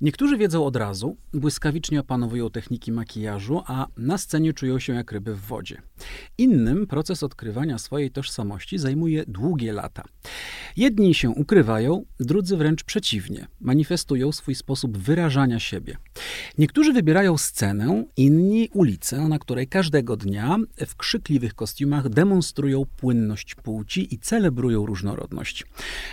Niektórzy wiedzą od razu, błyskawicznie opanowują techniki makijażu, a na scenie czują się jak ryby w wodzie. Innym proces odkrywania swojej tożsamości zajmuje długie lata. Jedni się ukrywają, drudzy wręcz przeciwnie, manifestują swój sposób wyrażania siebie. Niektórzy wybierają scenę, inni ulicę, na której każdego dnia w krzykliwych kostiumach demonstrują płynność płci i celebrują różnorodność.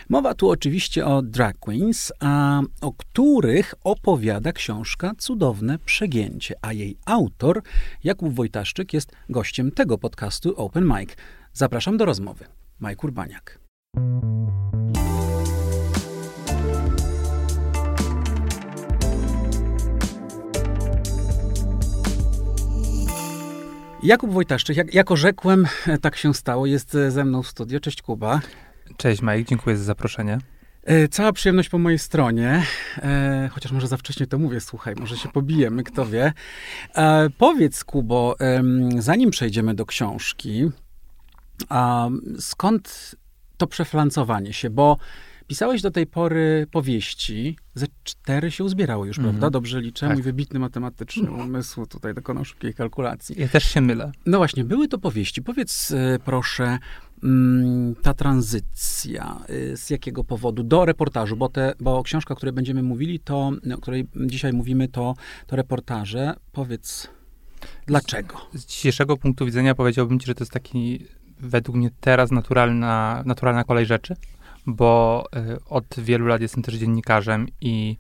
Mowa tu oczywiście o drag queens, a o których opowiada książka Cudowne Przegięcie, a jej autor, Jakub Wojtaszczyk, jest gościem tego podcastu Open Mic. Zapraszam do rozmowy. Majk Urbaniak. Jakub Wojtaszczyk, jak, jako rzekłem, tak się stało, jest ze mną w studio. Cześć Kuba. Cześć Mike, dziękuję za zaproszenie. E, cała przyjemność po mojej stronie, e, chociaż może za wcześnie to mówię, słuchaj, może się pobijemy, kto wie. E, powiedz, Kubo, e, zanim przejdziemy do książki, a skąd to przeflancowanie się? Bo pisałeś do tej pory powieści, ze cztery się uzbierały już, mm -hmm. prawda? Dobrze liczę, tak. mój wybitny matematyczny umysł tutaj dokonał szybkiej kalkulacji. Ja też się mylę. No właśnie, były to powieści. Powiedz e, proszę, Mm, ta tranzycja, y, z jakiego powodu, do reportażu, bo, te, bo książka, o której będziemy mówili, to, o której dzisiaj mówimy, to, to reportaże. Powiedz, dlaczego? Z, z dzisiejszego punktu widzenia powiedziałbym ci, że to jest taki, według mnie teraz naturalna, naturalna kolej rzeczy, bo y, od wielu lat jestem też dziennikarzem i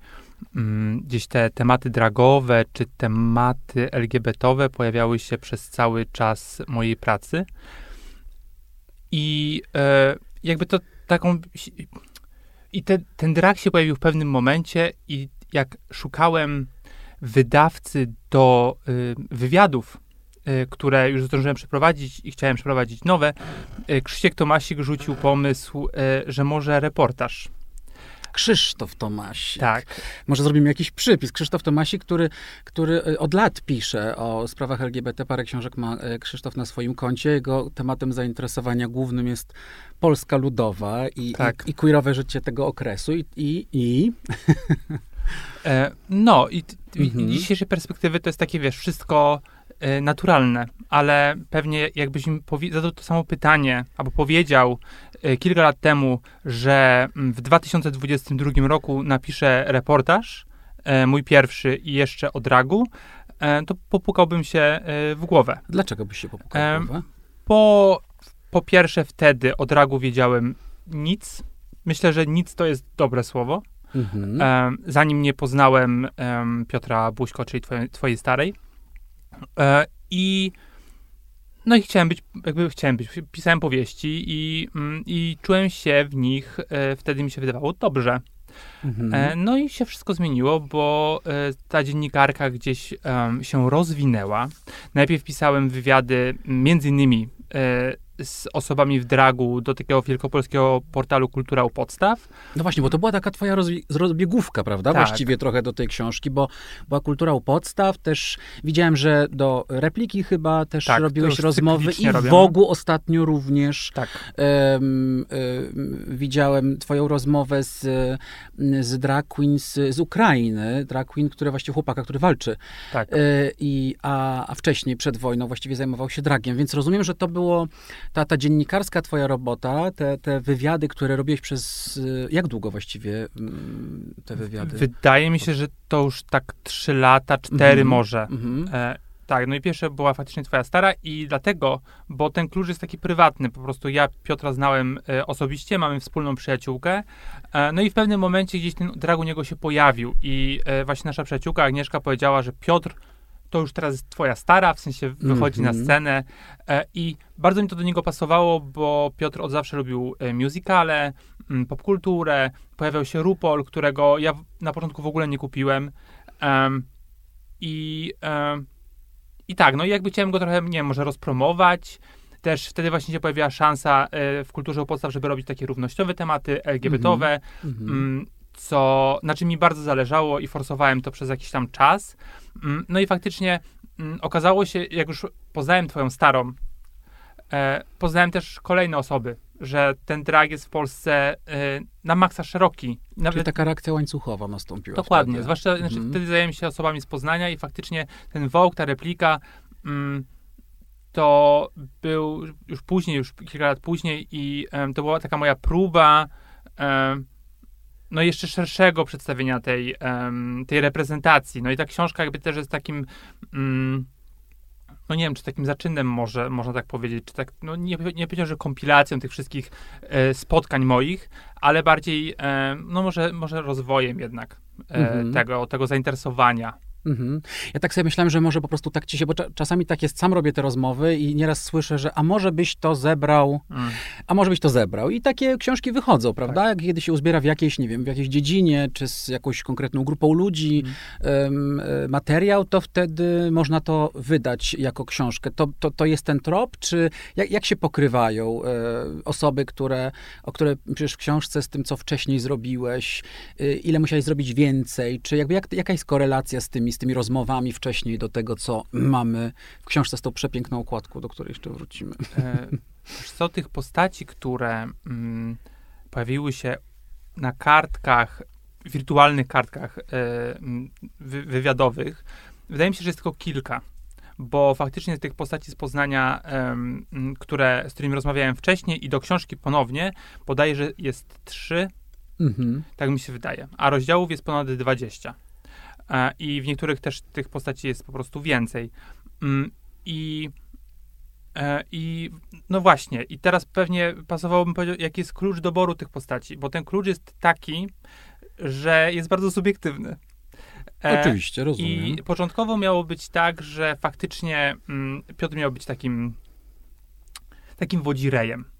mm, gdzieś te tematy dragowe czy tematy LGBT-owe pojawiały się przez cały czas mojej pracy. I e, jakby to taką. I te, ten drag się pojawił w pewnym momencie, i jak szukałem wydawcy do y, wywiadów, które już zdążyłem przeprowadzić i chciałem przeprowadzić nowe, y, Krzysiek Tomasik rzucił pomysł, y, że może reportaż. Krzysztof Tomasik. Tak. Może zrobimy jakiś przypis. Krzysztof Tomasik, który, który od lat pisze o sprawach LGBT. Parę książek ma Krzysztof na swoim koncie. Jego tematem zainteresowania głównym jest Polska Ludowa i, tak. i, i queerowe życie tego okresu. I, i, i... E, no i, i mhm. dzisiejszej perspektywy to jest takie, wiesz, wszystko naturalne, ale pewnie jakbyś mi zadał to samo pytanie, albo powiedział E, kilka lat temu, że mm, w 2022 roku napiszę reportaż, e, mój pierwszy i jeszcze o dragu, to popukałbym się w głowę. Dlaczego byś się popukał w głowę? Po, po pierwsze wtedy o dragu wiedziałem nic. Myślę, że nic to jest dobre słowo. Mhm. Zanim nie poznałem Piotra Buźko, czyli twojej, twojej starej. I no i chciałem być, jakby chciałem być, pisałem powieści i, mm, i czułem się w nich, e, wtedy mi się wydawało dobrze. Mhm. E, no i się wszystko zmieniło, bo e, ta dziennikarka gdzieś się rozwinęła. Najpierw pisałem wywiady między innymi z osobami w dragu do takiego wielkopolskiego portalu Kultura u Podstaw. No właśnie, bo to była taka twoja rozbiegówka, prawda? Tak. Właściwie trochę do tej książki, bo była Kultura u Podstaw, też widziałem, że do repliki chyba też tak, robiłeś rozmowy i w Wogu ostatnio również tak. Um, um, widziałem twoją rozmowę z, z drag queens z Ukrainy, drag queen, który właściwie chłopaka, który walczy. Tak. E, I, a, a wcześniej, przed wojną właściwie zajmował się dragiem, więc rozumiem, że to było ta, ta dziennikarska twoja robota, te, te wywiady, które robiłeś przez... Y, jak długo właściwie mm, te wywiady? Wydaje mi się, że to już tak trzy lata, cztery -hmm. może. -hmm. e, tak, no i pierwsze była faktycznie twoja stara i dlatego, bo ten klucz jest taki prywatny, po prostu ja Piotra znałem e, osobiście, mamy wspólną przyjaciółkę, e, no i w pewnym momencie gdzieś ten drag u niego się pojawił i e, właśnie nasza przyjaciółka Agnieszka powiedziała, że Piotr to już teraz jest twoja stara, w sensie wychodzi mm -hmm. na mhm. scenę e, i bardzo mi to do niego pasowało, bo Piotr od zawsze lubił e, musicale, m, popkulturę, pojawiał się RuPaul, którego ja na początku w ogóle nie kupiłem um, i, um, i tak, no i jakby chciałem go trochę, nie wiem, może rozpromować, też wtedy właśnie się pojawiła szansa e, w kulturze podstaw, żeby robić takie równościowe tematy, LGBT-owe, mm -hmm. Co, na czym mi bardzo zależało i forsowałem to przez jakiś tam czas. Mm, no i faktycznie mm, okazało się, jak już poznałem twoją starą, e, poznałem też kolejne osoby że ten drag jest w Polsce y, na maksa szeroki. Nawet... Czyli taka reakcja łańcuchowa nastąpiła. Dokładnie, wtedy. zwłaszcza znaczy, mhm. wtedy zajęłem się osobami z Poznania i faktycznie ten Vogue, ta replika, mm, to był już później, już kilka lat później i um, to była taka moja próba um, no jeszcze szerszego przedstawienia tej, um, tej reprezentacji. No i ta książka jakby też jest takim mm, no nie wiem, czy takim zaczynem może, można tak powiedzieć, czy tak, no nie, nie powiedział, że kompilacją tych wszystkich e, spotkań moich, ale bardziej, e, no może, może rozwojem jednak e, mhm. tego, tego zainteresowania Mhm. Ja tak sobie myślałem, że może po prostu tak ci się, bo czasami tak jest, sam robię te rozmowy i nieraz słyszę, że a może byś to zebrał, mm. a może byś to zebrał. I takie książki wychodzą, prawda? Tak. Kiedy się uzbiera w jakiejś, nie wiem, w jakiejś dziedzinie, czy z jakąś konkretną grupą ludzi mm. um, materiał, to wtedy można to wydać jako książkę. To, to, to jest ten trop, czy jak, jak się pokrywają e, osoby, które, o które piszesz w książce z tym, co wcześniej zrobiłeś, e, ile musiałeś zrobić więcej, czy jakby jak, jaka jest korelacja z tymi z tymi rozmowami wcześniej do tego, co mamy w książce z tą przepiękną okładką, do której jeszcze wrócimy. E, co tych postaci, które mm, pojawiły się na kartkach, wirtualnych kartkach e, wy, wywiadowych, wydaje mi się, że jest tylko kilka bo faktycznie tych postaci z Poznania, um, które, z którymi rozmawiałem wcześniej i do książki ponownie, podaje, że jest trzy, mhm. tak mi się wydaje, a rozdziałów jest ponad 20 i w niektórych też tych postaci jest po prostu więcej. Mm, I, e, I no właśnie, i teraz pewnie pasowałoby powiedzieć, jaki jest klucz doboru tych postaci, bo ten klucz jest taki, że jest bardzo subiektywny. E, Oczywiście, rozumiem. I początkowo miało być tak, że faktycznie mm, Piotr miał być takim takim wodzirejem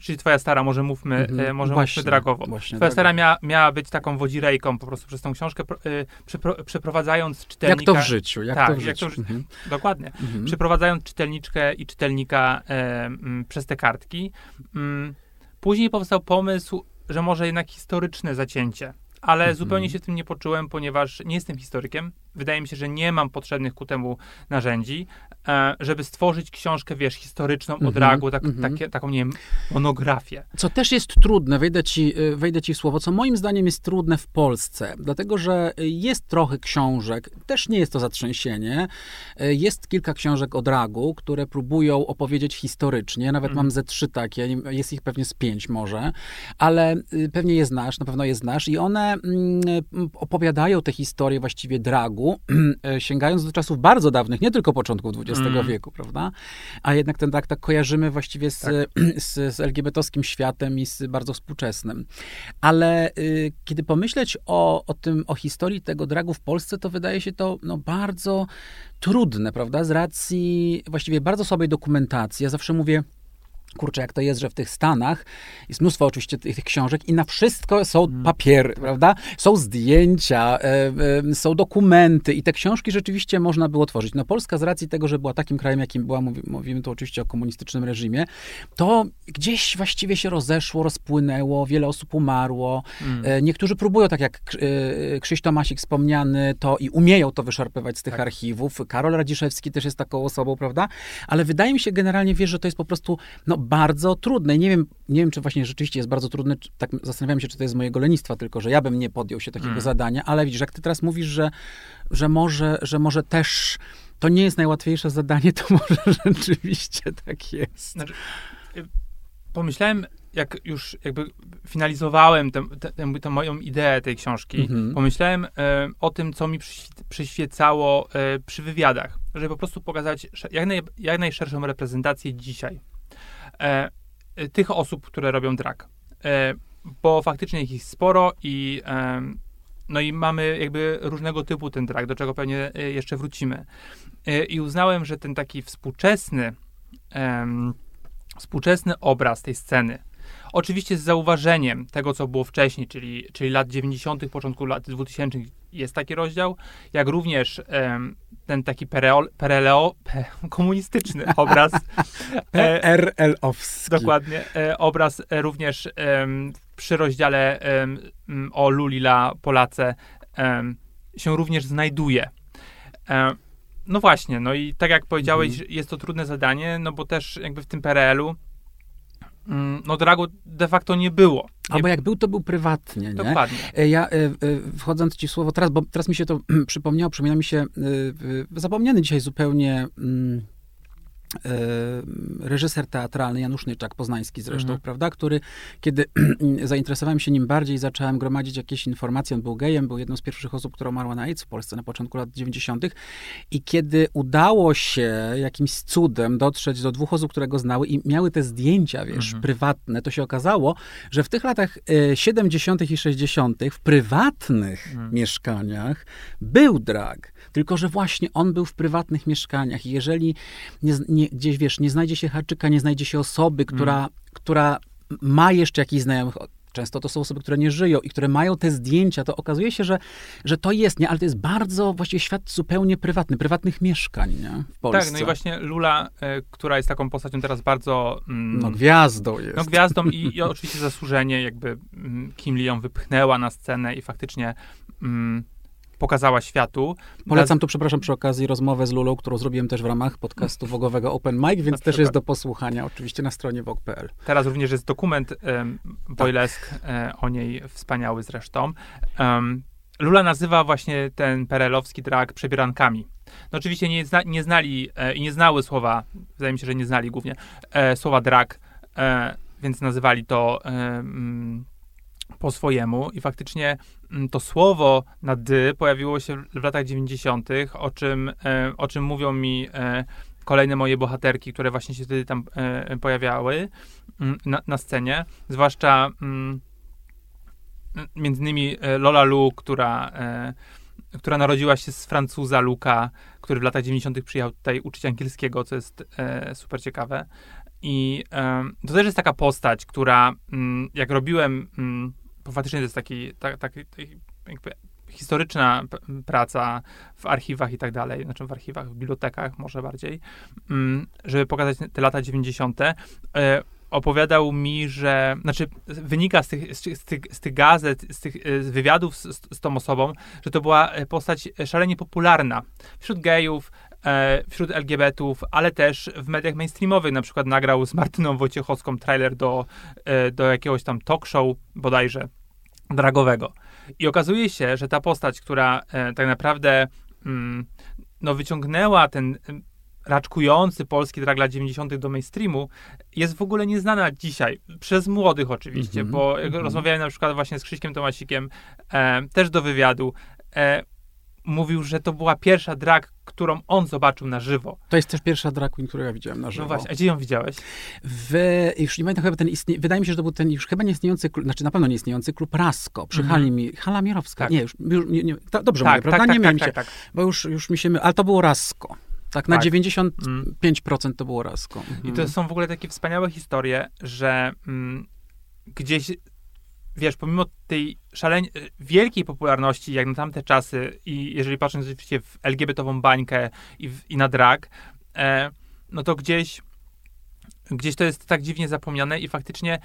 czyli twoja stara, może mówmy, mm -hmm. może właśnie, mówmy dragowo. Właśnie, twoja stara miała, miała być taką wodzirejką po prostu przez tą książkę, y, przepro, przeprowadzając czytelnika. Jak to w życiu, jak tak, to w życiu. To, mm -hmm. Dokładnie. -hmm. Przeprowadzając czytelniczkę i czytelnika e, m, przez te kartki. Mm, później powstał pomysł, że może jednak historyczne zacięcie ale zupełnie się tym nie poczułem, ponieważ nie jestem historykiem. Wydaje mi się, że nie mam potrzebnych ku temu narzędzi, e, żeby stworzyć książkę, wiesz, historyczną mm od ragu, tak, mm -hmm. takie, taką, nie wiem, monografię. Co też jest trudne, wejdę ci, e, wejdę ci w słowo, co moim zdaniem jest trudne w Polsce, dlatego, że jest trochę książek, też nie jest to zatrzęsienie, e, jest kilka książek od ragu, które próbują opowiedzieć historycznie, nawet mam ze trzy takie, jest ich pewnie z pięć może, ale y, pewnie je znasz, na pewno je znasz i one Mm, opowiadają te historie właściwie dragu, sięgając do czasów bardzo dawnych, nie tylko początków XX mm. wieku, prawda? A jednak ten drag tak kojarzymy właściwie z, tak. z, z LGBT-owskim światem i z bardzo współczesnym. Ale y, kiedy pomyśleć o, o tym, o historii tego dragu w Polsce, to wydaje się to no, bardzo trudne, prawda? Z racji właściwie bardzo słabej dokumentacji. Ja zawsze mówię, kurczę, jak to jest, że w tych Stanach jest mnóstwo oczywiście tych, tych książek i na wszystko są mm. papiery, prawda? Są zdjęcia, e, e, są dokumenty i te książki rzeczywiście można było tworzyć. No Polska z racji tego, że była takim krajem, jakim była, mówi, mówimy tu oczywiście o komunistycznym reżimie, to gdzieś właściwie się rozeszło, rozpłynęło, wiele osób umarło. Mm. E, niektórzy próbują, tak jak e, Krzyś Tomasik wspomniany, to i umieją to wyszarpywać z tych tak. archiwów. Karol Radziszewski też jest taką osobą, prawda? Ale wydaje mi się generalnie, wiesz, że to jest po prostu, no bardzo trudne. I nie wiem, nie wiem, czy właśnie rzeczywiście jest bardzo trudne, czy, tak zastanawiam się, czy to jest mojego lenistwa tylko, że ja bym nie podjął się takiego mm. zadania, ale widzisz, jak ty teraz mówisz, że, że, może, że może też to nie jest najłatwiejsze zadanie, to może rzeczywiście tak jest. Znaczy, y, pomyślałem, jak już jakby finalizowałem tę, tę, tę moją ideę tej książki, mm-hmm. pomyślałem e, o tym, co mi przyświecało e, przy wywiadach, żeby po prostu pokazać jak, naj, jak najszerszą reprezentację dzisiaj e, e, tych osób, które robią drag. E, bo faktycznie ich jest sporo i e, no i mamy jakby różnego typu ten drag, do czego pewnie e, jeszcze wrócimy. E, I uznałem, że ten taki współczesny współczesny obraz tej sceny, Oczywiście z zauważeniem tego, co było wcześniej, czyli, czyli lat 90., początku lat 2000 jest taki rozdział, jak również um, ten taki pereo, pereleo, pe, komunistyczny obraz. PRL-owski. Dokładnie. E, obraz e, również przy rozdziale o Lulila Polace się również znajduje. E, no właśnie, no i tak jak powiedziałeś, mhm. jest to trudne zadanie, no bo też jakby w tym PRL-u no dragu de facto nie było. Nie Albo jak był, to był prywatnie, nie? Dokładnie. E, Ja, e, e, wchodząc ci w słowo teraz, bo teraz mi się to przypomniało, przypomina mi się zapomniany dzisiaj zupełnie mm, reżyser teatralny Janusz Nyczak, poznański zresztą, Mhm. prawda, który, kiedy zainteresowałem się nim bardziej, zacząłem gromadzić jakieś informacje, on był gejem, był jedną z pierwszych osób, która umarła na AIDS w Polsce na początku lat 90. I kiedy udało się jakimś cudem dotrzeć do dwóch osób, które go znały i miały te zdjęcia, wiesz, Mhm. prywatne, to się okazało, że w tych latach e, 70. i 60. w prywatnych Mhm. mieszkaniach był drag. Tylko, że właśnie on był w prywatnych mieszkaniach i jeżeli nie, z- nie, gdzieś, wiesz, nie znajdzie się haczyka, nie znajdzie się osoby, która, która ma jeszcze jakichś znajomych, Często to są osoby, które nie żyją i które mają te zdjęcia, to okazuje się, że, że to jest, nie? Ale to jest bardzo właściwie świat zupełnie prywatny, prywatnych mieszkań, nie? W Polsce. Tak, no i właśnie Lula, e, która jest taką postacią teraz bardzo... Mm, No gwiazdą jest. No gwiazdą i, i oczywiście zasłużenie, jakby mm, Kim Lee ją wypchnęła na scenę i faktycznie mm, pokazała światu. Polecam tu, przepraszam, przy okazji rozmowę z Lulą, którą zrobiłem też w ramach podcastu Wogowego Open Mic, więc też jest do posłuchania oczywiście na stronie wog.pl. Teraz również jest dokument um, Tak. Boylesk e, o niej, wspaniały zresztą. Em, Lula nazywa właśnie ten perelowski drag przebierankami. No oczywiście nie, zna, nie znali e, i nie znały słowa, wydaje mi się, że nie znali głównie, e, słowa drag, e, więc nazywali to mm, po swojemu i faktycznie mm, to słowo na dy pojawiło się w- latach 90., o czym, e, o czym mówią mi e, kolejne moje bohaterki, które właśnie się wtedy tam e, pojawiały mm, na, na scenie, zwłaszcza mm, między innymi Lola Lu, która, która narodziła się z Francuza Luka, który w latach 90. przyjechał tutaj uczyć angielskiego, co jest super ciekawe. I e, to też jest taka postać, która mm, jak robiłem, mm, bo faktycznie to jest taki, ta, taki, taki jakby historyczna praca w archiwach i tak dalej, znaczy w archiwach, w bibliotekach może bardziej, mm, żeby pokazać te lata 90. E, opowiadał mi, że, znaczy wynika z tych, z, tych- z tych, gazet, z tych e, z wywiadów z, z, tą osobą, że to była e, postać szalenie popularna wśród gejów, wśród LGBT-ów, ale też w mediach mainstreamowych. Na przykład nagrał z Martyną Wojciechowską trailer do, e, do jakiegoś tam talk show bodajże dragowego. I okazuje się, że ta postać, która e, tak naprawdę mm, no, wyciągnęła ten raczkujący polski drag lat 90. do mainstreamu, jest w ogóle nieznana dzisiaj. Przez młodych oczywiście, Mhm, bo jak mhm. rozmawiałem na przykład właśnie z Krzyśkiem Tomasikiem, e, też do wywiadu, e, mówił, że to była pierwsza drag, którą on zobaczył na żywo. To jest też pierwsza drag queen, którą ja widziałem na żywo. No właśnie, a gdzie ją widziałeś? W, już nie pamiętam chyba ten istnie, wydaje mi się, że to był ten już chyba nieistniejący klub, znaczy na pewno nieistniejący klub Rasko przy Mhm. Hali, Mi, Hala Mirowska. Tak. Nie, już, już nie, nie, to, dobrze mówię, tak, prawda? tak, nie tak, miałem tak, się, tak, tak. bo już, już mi się my, ale to było Rasko. Tak, na Tak. 95% Mm. to było Rasko. I Mhm. to są w ogóle takie wspaniałe historie, że mm, gdzieś, wiesz, pomimo tej szalenie wielkiej popularności, jak na tamte czasy, i jeżeli patrząc oczywiście w LGBT-ową bańkę i, w, i na drag, e, no to gdzieś, gdzieś to jest tak dziwnie zapomniane i faktycznie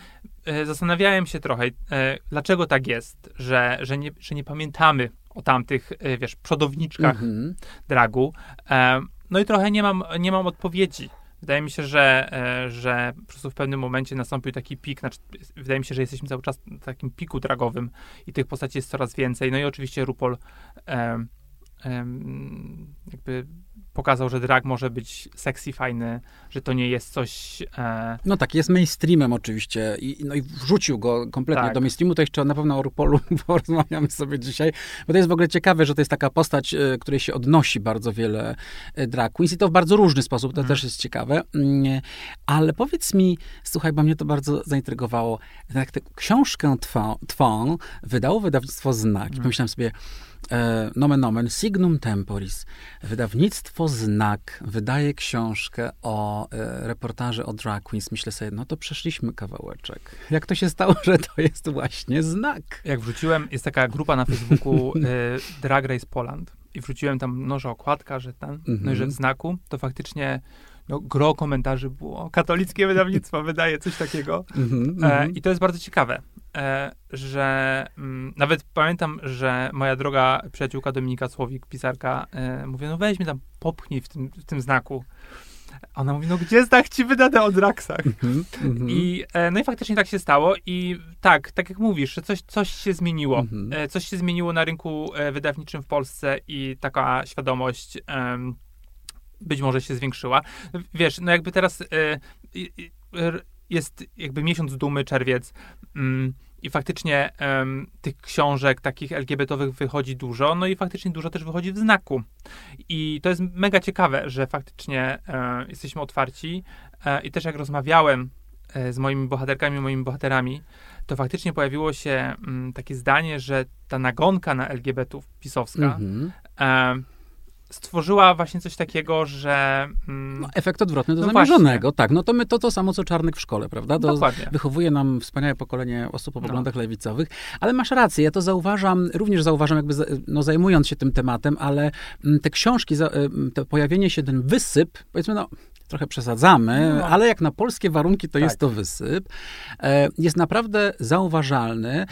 e, zastanawiałem się trochę, e, dlaczego tak jest, że, że, nie, że nie pamiętamy o tamtych, e, wiesz, przodowniczkach Mhm. dragu. E, no i trochę nie mam, nie mam odpowiedzi. Wydaje mi się, że, e, że po prostu w pewnym momencie nastąpił taki pik. Znaczy, wydaje mi się, że jesteśmy cały czas na takim piku dragowym i tych postaci jest coraz więcej. No i oczywiście RuPaul e, em, jakby pokazał, że drag może być sexy, fajny, że to nie jest coś... E, No tak, jest mainstreamem oczywiście i, no i wrzucił go kompletnie Tak. do mainstreamu, to jeszcze na pewno o RuPaulu porozmawiamy sobie dzisiaj, bo to jest w ogóle ciekawe, że to jest taka postać, e, której się odnosi bardzo wiele e, drag queens i to w bardzo różny sposób, to Mhm. też jest ciekawe. Mm, Ale powiedz mi, słuchaj, bo mnie to bardzo zaintrygowało, tak tę książkę twą wydało wydawnictwo Znak i Mhm. pomyślałem sobie, e, nomen omen, signum temporis, wydawnictwo Znak wydaje książkę o e, reportaże o drag queens. Myślę sobie, no to przeszliśmy kawałeczek. Jak to się stało, że to jest właśnie Znak? jak wrzuciłem, jest taka grupa na Facebooku e, Drag Race Poland i wrzuciłem tam, no, że okładka, że ten, no i że w Mhm. znaku, to faktycznie no, gro komentarzy było. Katolickie wydawnictwo wydaje coś takiego. Mhm, E, mhm. I to jest bardzo ciekawe, że mm, nawet pamiętam, że moja droga przyjaciółka Dominika Słowik, pisarka, e, mówi, no weź mnie tam popchnij w tym, w tym znaku. Ona mówi, no gdzie znak ci wydane o draksach? Mm -hmm. I, e, no i faktycznie tak się stało i tak, tak jak mówisz, że coś, coś się zmieniło. Mm -hmm. Coś się zmieniło na rynku e, wydawniczym w Polsce i taka świadomość um, być może się zwiększyła. Wiesz, no jakby teraz jest jakby miesiąc dumy, czerwiec, mm, i faktycznie um, tych książek takich LGBT-owych wychodzi dużo, no i faktycznie dużo też wychodzi w znaku. I to jest mega ciekawe, że faktycznie e, jesteśmy otwarci e, i też jak rozmawiałem e, z moimi bohaterkami, moimi bohaterami, to faktycznie pojawiło się m, mm, takie zdanie, że ta nagonka na LGBT-ów pisowska mm -hmm stworzyła właśnie coś takiego, że... Mm, no, efekt odwrotny do no zamierzonego, właśnie. tak. No to my to to samo, co Czarnek w szkole, prawda? To Dokładnie. Wychowuje nam wspaniałe pokolenie osób o poglądach no. lewicowych, ale masz rację, ja to zauważam, również zauważam jakby, no zajmując się tym tematem, ale mm, te książki, to pojawienie się, ten wysyp, powiedzmy, no trochę przesadzamy, no. ale jak na polskie warunki to tak. jest to wysyp. E, jest naprawdę zauważalny. E,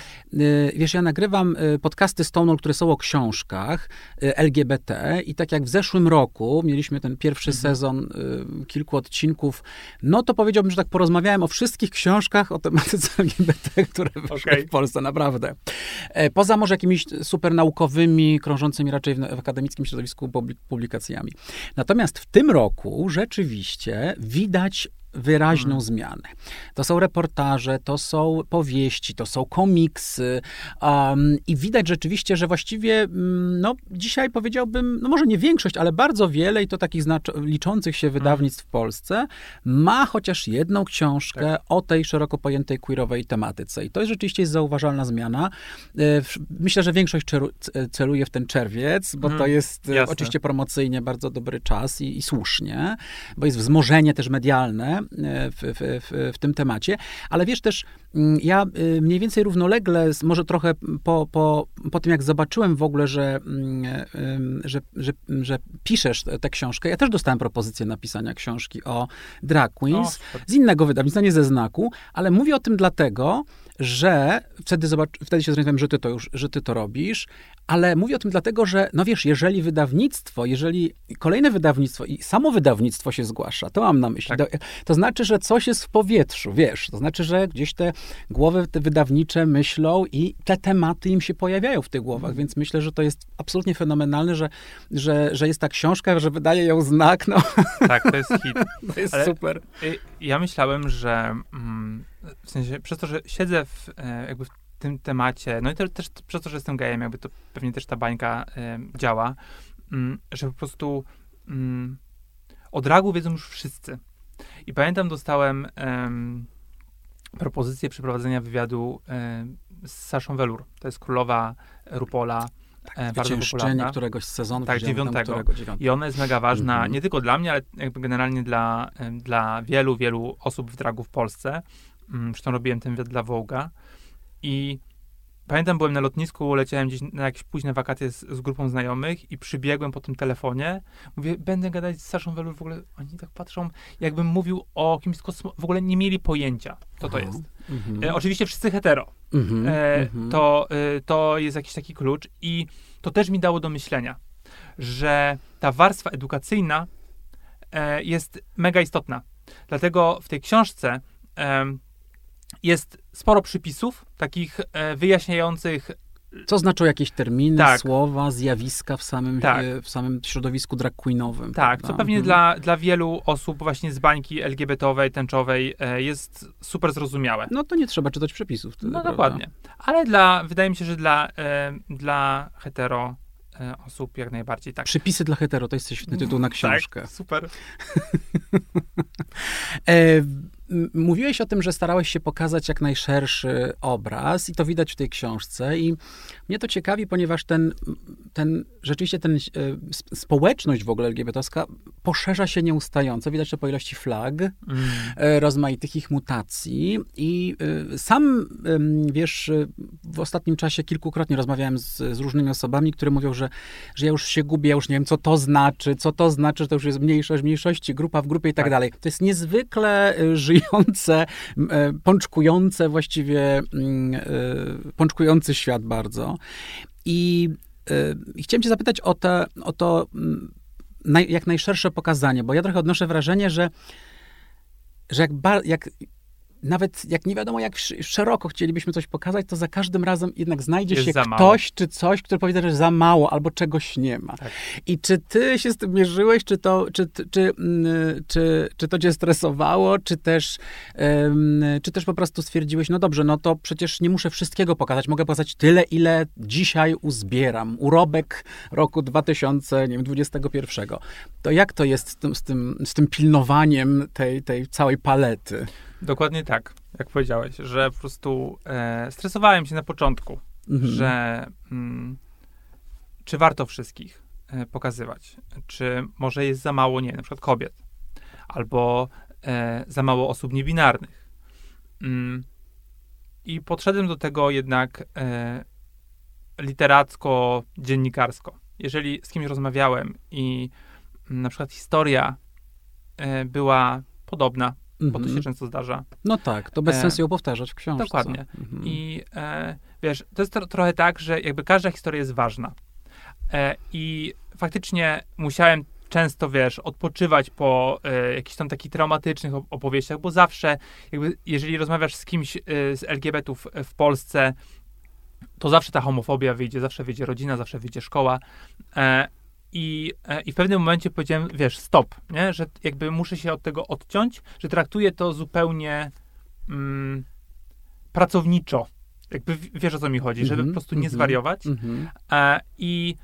wiesz, ja nagrywam e, podcasty Stonewall, które są o książkach LGBT i tak jak w zeszłym roku mieliśmy ten pierwszy mhm. sezon kilku odcinków, no to powiedziałbym, że tak porozmawiałem o wszystkich książkach o tematyce LGBT, które wyszły okay. w Polsce, naprawdę. Poza może jakimiś super naukowymi, krążącymi raczej w, w akademickim środowisku publikacjami. Natomiast w tym roku rzeczywiście rzeczywiście widać wyraźną hmm. zmianę. To są reportaże, to są powieści, to są komiksy um, i widać rzeczywiście, że właściwie, mm, no dzisiaj powiedziałbym, no może nie większość, ale bardzo wiele i to takich liczących się hmm. wydawnictw hmm. w Polsce ma chociaż jedną książkę tak. o tej szeroko pojętej queerowej tematyce i to jest rzeczywiście jest zauważalna zmiana. E, myślę, że większość celuje w ten czerwiec, bo hmm. to jest e, Jasne. oczywiście promocyjnie bardzo dobry czas i, i słusznie, bo jest wzmożenie też medialne w, w, w, tym temacie, ale wiesz też, mm, ja y, mniej więcej równolegle, może trochę po, po, po tym, jak zobaczyłem w ogóle, że, mm, że, że, że piszesz tę książkę, ja też dostałem propozycję napisania książki o drag queens o, z innego wydawnictwa, nie ze znaku, ale mówię o tym dlatego, że wtedy, zobacz, wtedy się zorientowałem, że ty to już, że ty to robisz, ale mówię o tym dlatego, że no wiesz, jeżeli wydawnictwo, jeżeli kolejne wydawnictwo i samo wydawnictwo się zgłasza, to mam na myśli, tak. to, to, znaczy, że coś jest w powietrzu, wiesz, to znaczy, że gdzieś te głowy te wydawnicze myślą i te tematy im się pojawiają w tych głowach, więc myślę, że to jest absolutnie fenomenalne, że, że, że jest ta książka, że wydaje ją znak, no. Tak, to jest hit. to jest Ale super. Ja myślałem, że mm, w sensie, przez to, że siedzę w, e, jakby w tym temacie, no i te, też przez to, że jestem gejem, jakby to pewnie też ta bańka y, działa, y, że po prostu y, od ragu wiedzą już wszyscy. I pamiętam, dostałem propozycję przeprowadzenia wywiadu z Saszą Welur. To jest królowa Rupola. Tak, bardzo popularna. któregoś z sezonów. Tak, dziewiątego. I ona jest mega ważna, mm -hmm. nie tylko dla mnie, ale jakby generalnie dla, dla wielu, wielu osób w dragu w Polsce. Zresztą robiłem ten wywiad dla Wołga. I pamiętam, byłem na lotnisku, leciałem gdzieś na jakieś późne wakacje z, z, grupą znajomych i przybiegłem po tym telefonie. Mówię, będę gadać z Saszą Welur, w ogóle oni tak patrzą, jakbym mówił o kimś kosmo... W ogóle nie mieli pojęcia, co to jest. Mhm. E, oczywiście wszyscy hetero. Mhm, e, mhm. to, e, to jest jakiś taki klucz i to też mi dało do myślenia, że ta warstwa edukacyjna e, jest mega istotna. Dlatego w tej książce jest sporo przypisów, takich e, wyjaśniających. Co znaczą jakieś terminy, tak. słowa, zjawiska w samym, tak. e, w samym środowisku drag queenowym. Tak, prawda? co pewnie mhm. dla, dla wielu osób właśnie z bańki LGBT-owej, tęczowej e, jest super zrozumiałe. No to nie trzeba czytać przepisów. Wtedy, no dokładnie. Ale dla, wydaje mi się, że dla, dla hetero osób jak najbardziej tak. Przypisy dla hetero, to jest świetny tytuł na tak, książkę. Tak, super. e, Mówiłeś o tym, że starałeś się pokazać jak najszerszy obraz i to widać w tej książce i mnie to ciekawi, ponieważ ten, ten rzeczywiście ten, e, społeczność w ogóle LGBT-owska poszerza się nieustająco. Widać to po ilości flag, mm. E, rozmaitych ich mutacji i e, sam, wiesz, w ostatnim czasie kilkukrotnie rozmawiałem z, z różnymi osobami, które mówią, że, że ja już się gubię, ja już nie wiem, co to znaczy, co to znaczy, że to już jest mniejszość mniejszości, grupa w grupie i tak, tak. dalej. To jest niezwykle żyjące, pączkujące właściwie, pączkujący świat bardzo. I, y, chciałem cię zapytać o, te, o to, jak najszersze pokazanie, bo ja trochę odnoszę wrażenie, że, że jak, jak nawet jak nie wiadomo, jak szeroko chcielibyśmy coś pokazać, to za każdym razem jednak znajdzie Jest się ktoś mało. czy coś, kto powie, że za mało albo czegoś nie ma. Tak. I czy ty się z tym mierzyłeś, czy to, czy, czy, czy, mm, czy, czy to cię stresowało, czy też, em, czy też po prostu stwierdziłeś, no dobrze, no to przecież nie muszę wszystkiego pokazać, mogę pokazać tyle, ile dzisiaj uzbieram. Urobek roku 2021. To jak to jest z tym, z tym, z tym pilnowaniem tej, tej całej palety? Dokładnie tak, jak powiedziałeś, że po prostu e, stresowałem się na początku, Mhm. że mm, czy warto wszystkich e, pokazywać, czy może jest za mało, nie, na przykład kobiet, albo e, za mało osób niebinarnych. Mm, I podszedłem do tego jednak e, literacko-dziennikarsko. Jeżeli z kimś rozmawiałem i mm, na przykład historia e, była podobna, bo to się Mhm. często zdarza, No tak, to bez E, sensu ją powtarzać w książce. dokładnie. Mhm. I e, wiesz, to jest tro, trochę tak, że jakby każda historia jest ważna. E, I faktycznie musiałem często, wiesz, odpoczywać po e, jakichś tam takich traumatycznych op- opowieściach, bo zawsze, jakby, jeżeli rozmawiasz z kimś e, z LGBT-ów w Polsce, to zawsze ta homofobia wyjdzie, zawsze wyjdzie rodzina, zawsze wyjdzie szkoła. E, i, e, I w pewnym momencie powiedziałem, wiesz, stop, nie? że jakby muszę się od tego odciąć, że traktuję to zupełnie mm, pracowniczo. Jakby wiesz o co mi chodzi, żeby Mhm, po prostu nie mhm, zwariować. Mhm. E, i,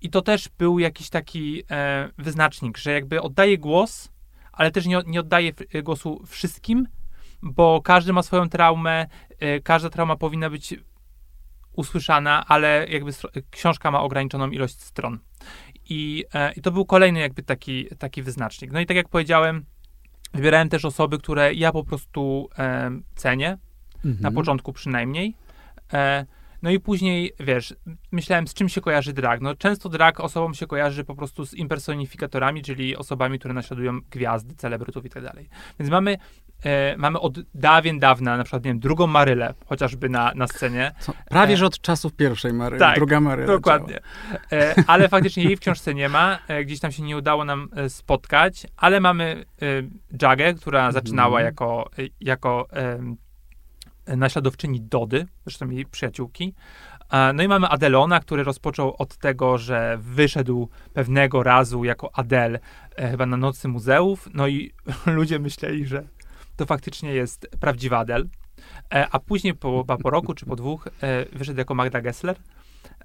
I to też był jakiś taki e, wyznacznik, że jakby oddaję głos, ale też nie, nie oddaję f- głosu wszystkim, bo każdy ma swoją traumę, e, każda trauma powinna być usłyszana, ale jakby stro- książka ma ograniczoną ilość stron. I, e, I to był kolejny jakby taki, taki wyznacznik. No i tak jak powiedziałem, wybierałem też osoby, które ja po prostu e, cenię, na Mhm. początku przynajmniej. E, no i później, wiesz, myślałem, z czym się kojarzy drag. No często drag osobom się kojarzy po prostu z impersonifikatorami, czyli osobami, które naśladują gwiazdy, celebrytów i tak dalej. Więc mamy, e, mamy od dawien dawna, na przykład, nie wiem, drugą Marylę, chociażby na, na scenie. Co, prawie E, że od czasów pierwszej Mary, tak, druga Mary. Dokładnie. E, ale faktycznie jej w książce nie ma. E, gdzieś tam się nie udało nam e, spotkać, ale mamy e, Jagę, która zaczynała jako, jako naśladowczyni Dody, zresztą jej przyjaciółki. No i mamy Adelona, który rozpoczął od tego, że wyszedł pewnego razu jako Adel e, chyba na nocy muzeów, no i ludzie myśleli, że to faktycznie jest prawdziwa Adel. E, A później po, po roku czy po dwóch e, wyszedł jako Magda Gessler.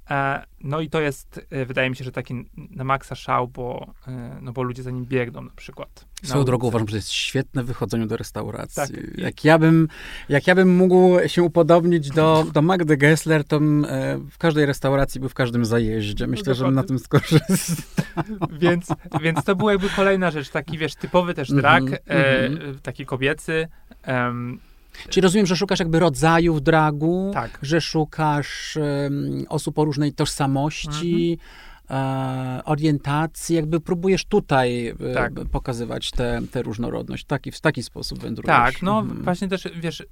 E, No i to jest, e, wydaje mi się, że taki na maksa szał, bo, e, no bo ludzie za nim biegną na przykład. na Swoją drogą ulicy. uważam, że to jest świetne w wychodzeniu do restauracji. Tak. Jak, ja bym, jak ja bym mógł się upodobnić do, do Magdy Gessler, to bym, w każdej restauracji był w każdym zajeździe. Myślę, że bym na tym skorzystał. więc, więc to była jakby kolejna rzecz, taki wiesz, typowy też drag, e, mhm. taki kobiecy. Czyli rozumiem, że szukasz jakby rodzajów dragu, tak, że szukasz em, osób o różnej tożsamości, Mhm. e, orientacji, jakby próbujesz tutaj e, Tak. pokazywać tę tę różnorodność. Taki, w taki sposób wędrujesz. tak, no Mhm. właśnie też, wiesz, y,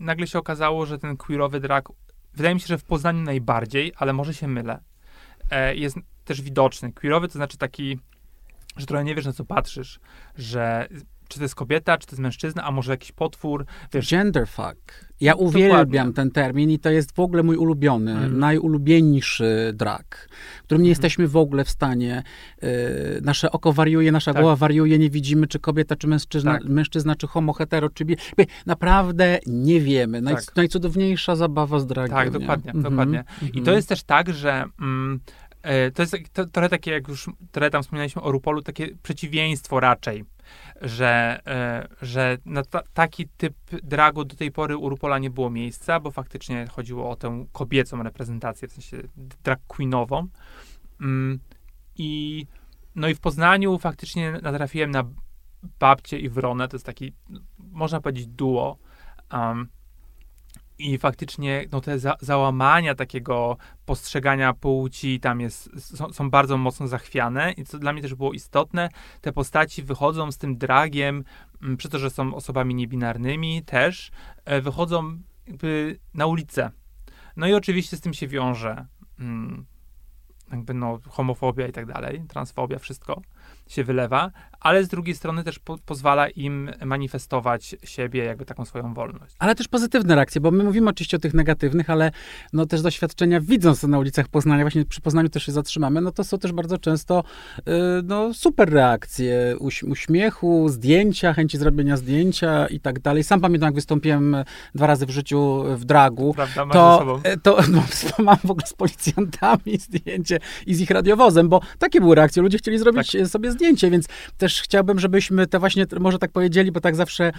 nagle się okazało, że ten queerowy drag, wydaje mi się, że w Poznaniu najbardziej, ale może się mylę, e, jest też widoczny. Queerowy to znaczy taki, że trochę nie wiesz, na co patrzysz, że czy to jest kobieta, czy to jest mężczyzna, a może jakiś potwór, wiesz, Genderfuck. Ja Dokładnie. uwielbiam ten termin i to jest w ogóle mój ulubiony, Mhm. najulubieńszy drag, którym nie jesteśmy w ogóle w stanie, y, nasze oko wariuje, nasza Tak. głowa wariuje, nie widzimy, czy kobieta, czy mężczyzna, Tak. mężczyzna czy homo, hetero, czy bi. Naprawdę nie wiemy. Naj, Tak. Najcudowniejsza zabawa z dragiem. Tak, nie? dokładnie, Mhm, dokładnie. I mhm. to jest też tak, że mm, e, to jest to, trochę takie, jak już trochę tam wspominaliśmy o Rupolu, takie przeciwieństwo raczej, że, e, że na ta, taki typ dragu do tej pory u Rupola nie było miejsca, bo faktycznie chodziło o tę kobiecą reprezentację, w sensie drag queenową. Mm, I no i w Poznaniu faktycznie natrafiłem na babcię i Wronę, to jest taki, można powiedzieć, duo. Um, i faktycznie no, te za, załamania takiego postrzegania płci tam jest, są, są bardzo mocno zachwiane i co dla mnie też było istotne, te postaci wychodzą z tym dragiem, m, przez to, że są osobami niebinarnymi też, e, wychodzą jakby na ulicę. No i oczywiście z tym się wiąże mm, jakby no, homofobia i tak dalej, transfobia, wszystko się wylewa, ale z drugiej strony też po, pozwala im manifestować siebie, jakby taką swoją wolność. Ale też pozytywne reakcje, bo my mówimy oczywiście o tych negatywnych, ale no też doświadczenia widząc to na ulicach Poznania, właśnie przy Poznaniu też się zatrzymamy, no to są też bardzo często yy, no, super reakcje, Uś, uśmiechu, zdjęcia, chęci zrobienia zdjęcia i tak dalej. Sam pamiętam, jak wystąpiłem dwa razy w życiu w dragu, Prawda, to, to no, mam w ogóle z policjantami zdjęcie i z ich radiowozem, bo takie były reakcje, ludzie chcieli zrobić tak. sobie zdjęcie, więc też chciałbym, żebyśmy to właśnie, może tak powiedzieli, bo tak zawsze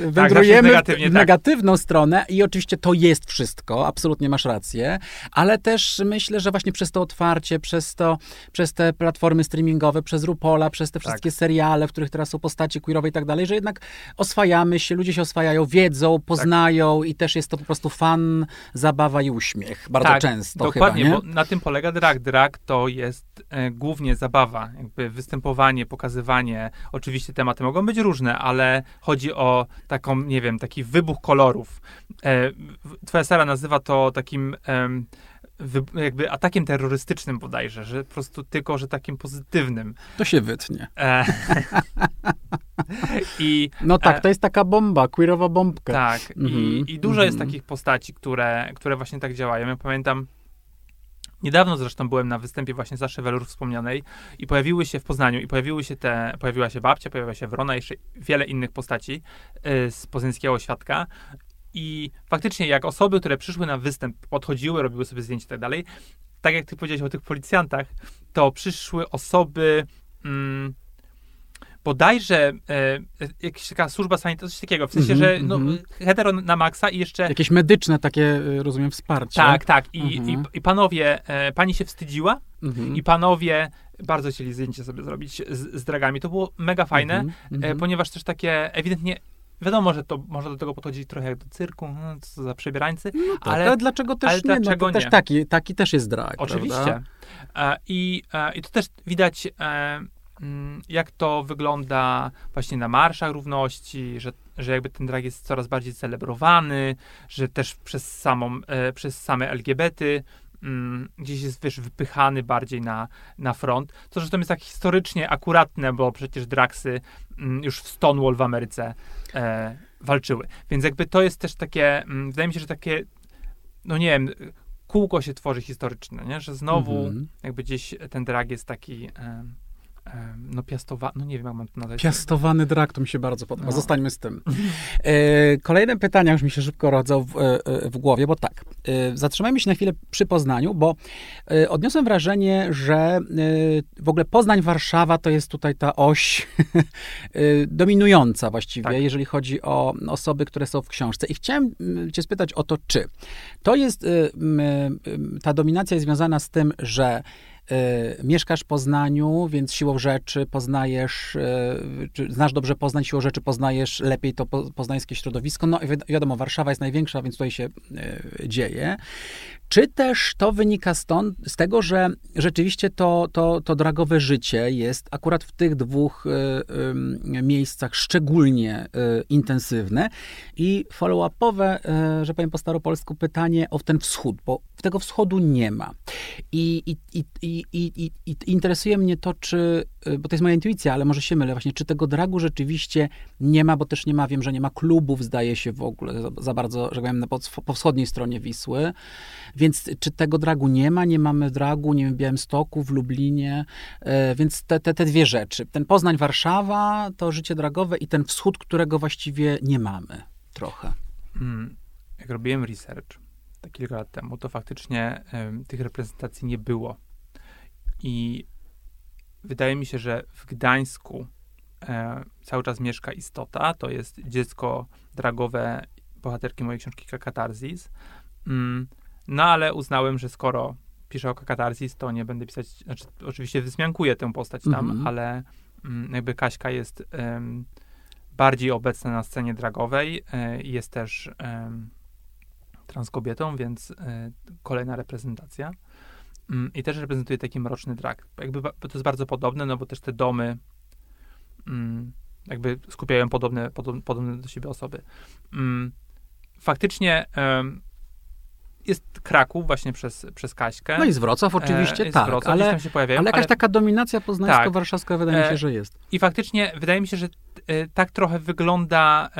wędrujemy tak, w, w tak. negatywną stronę i oczywiście to jest wszystko, absolutnie masz rację, ale też myślę, że właśnie przez to otwarcie, przez to, przez te platformy streamingowe, przez Rupola, przez te wszystkie tak. seriale, w których teraz są postacie queerowe i tak dalej, że jednak oswajamy się, ludzie się oswajają, wiedzą, poznają tak. i też jest to po prostu fan, zabawa i uśmiech. Bardzo tak, często dokładnie, chyba, bo na tym polega drag. Drag to jest e, głównie zabawa, jakby występowanie, pokazywanie. Oczywiście tematy mogą być różne, ale chodzi o taką, nie wiem, taki wybuch kolorów. E, twoja Sara nazywa to takim jakby atakiem terrorystycznym bodajże, że po prostu tylko, że takim pozytywnym. To się wytnie. E, I, no tak, e, to jest taka bomba, queerowa bombka. Tak, mhm. i, i, dużo jest mhm. takich postaci, które, które właśnie tak działają. Ja pamiętam, Niedawno zresztą byłem na występie właśnie Zaszy Welur wspomnianej i pojawiły się w Poznaniu i pojawiły się te, pojawiła się babcia, pojawiła się Wrona, jeszcze wiele innych postaci y, z poznańskiego świadka. I faktycznie jak osoby, które przyszły na występ, podchodziły, robiły sobie zdjęcia i tak dalej, tak jak ty powiedziałeś o tych policjantach, to przyszły osoby... Mm, bodajże e, jakaś taka służba sanitarna, coś takiego, w sensie, mm -hmm, że no, mm -hmm. hetero na maksa i jeszcze... Jakieś medyczne takie, e, rozumiem, wsparcie. Tak, tak. I, mm -hmm. i, mhm. i, panowie, e, pani się wstydziła mhm. i panowie bardzo chcieli zdjęcie sobie zrobić z, z dragami. To było mega fajne, mhm, e, ponieważ też takie ewidentnie Wiadomo, że to może do tego podchodzić trochę jak do cyrku, no, co za przebierańcy, no tak, ale, ale dlaczego też ale nie? Dlaczego no, to nie? Też taki, taki też jest drag, Oczywiście. E, I, e, I to też widać e, jak to wygląda właśnie na marszach równości, że, że jakby ten drag jest coraz bardziej celebrowany, że też przez samą, e, przez same LGBT mm, gdzieś jest, wiesz, wypychany bardziej na, na front, co zresztą jest tak historycznie akuratne, bo przecież dragsy mm, już w Stonewall w Ameryce e, walczyły. Więc jakby to jest też takie, mm, wydaje mi się, że takie, no nie wiem, kółko się tworzy historyczne, nie? że znowu mm -hmm. jakby gdzieś ten drag jest taki... E, no piastowa, no nie wiem, jak mam to nazwać. Piastowany drak, to mi się bardzo podoba. No. Zostańmy z tym. E, kolejne pytania już mi się szybko rodzą w, e, e, w głowie, bo tak, e, zatrzymajmy się na chwilę przy Poznaniu, bo e, odniosłem wrażenie, że e, w ogóle Poznań-Warszawa to jest tutaj ta oś dominująca właściwie, tak. jeżeli chodzi o osoby, które są w książce. I chciałem cię spytać o to, czy to jest, ta dominacja jest związana z tym, że mieszkasz w Poznaniu, więc siłą rzeczy poznajesz, y, znasz dobrze Poznań, siłą rzeczy poznajesz lepiej to poznańskie środowisko. No wi wiadomo, Warszawa jest największa, więc tutaj się y, dzieje. Czy też to wynika stąd, z tego, że rzeczywiście to, to, to dragowe życie jest akurat w tych dwóch y, y, miejscach szczególnie y, intensywne i follow-upowe, że powiem po staropolsku, pytanie o ten wschód, bo tego wschodu nie ma. I, i, i, i, i, interesuje mnie to, czy, bo to jest moja intuicja, ale może się mylę właśnie, czy tego dragu rzeczywiście nie ma, bo też nie ma, wiem, że nie ma klubów, zdaje się w ogóle za, za bardzo, że powiem, po, po wschodniej stronie Wisły. Więc czy tego dragu nie ma? Nie mamy dragu, nie wiem, w Białymstoku, w Lublinie, e, więc te, te, te dwie rzeczy. Ten Poznań, Warszawa, to życie dragowe i ten wschód, którego właściwie nie mamy trochę. Hmm, jak robiłem research te kilka lat temu, to faktycznie tych reprezentacji nie było. I wydaje mi się, że w Gdańsku e, cały czas mieszka istota, to jest dziecko dragowe bohaterki mojej książki Katarzis. Mm, no ale uznałem, że skoro piszę o katarzis, to nie będę pisać, znaczy oczywiście wysmiankuję tę postać tam, mm -hmm. ale mm, jakby Kaśka jest um, bardziej obecna na scenie dragowej, y, jest też um, transkobietą, więc y, kolejna reprezentacja. Um, I też reprezentuje taki mroczny drag. Jakby to jest bardzo podobne, no bo też te domy mm, jakby skupiają podobne, podobne, podobne do siebie osoby. faktycznie jest Kraków właśnie przez, przez Kaśkę. No i z Wrocław oczywiście, e, tak, Wrocław, ale, pojawiają, ale jakaś ale... taka dominacja poznańsko-warszawska wydaje mi się, E, że jest. I faktycznie wydaje mi się, że e, tak trochę wygląda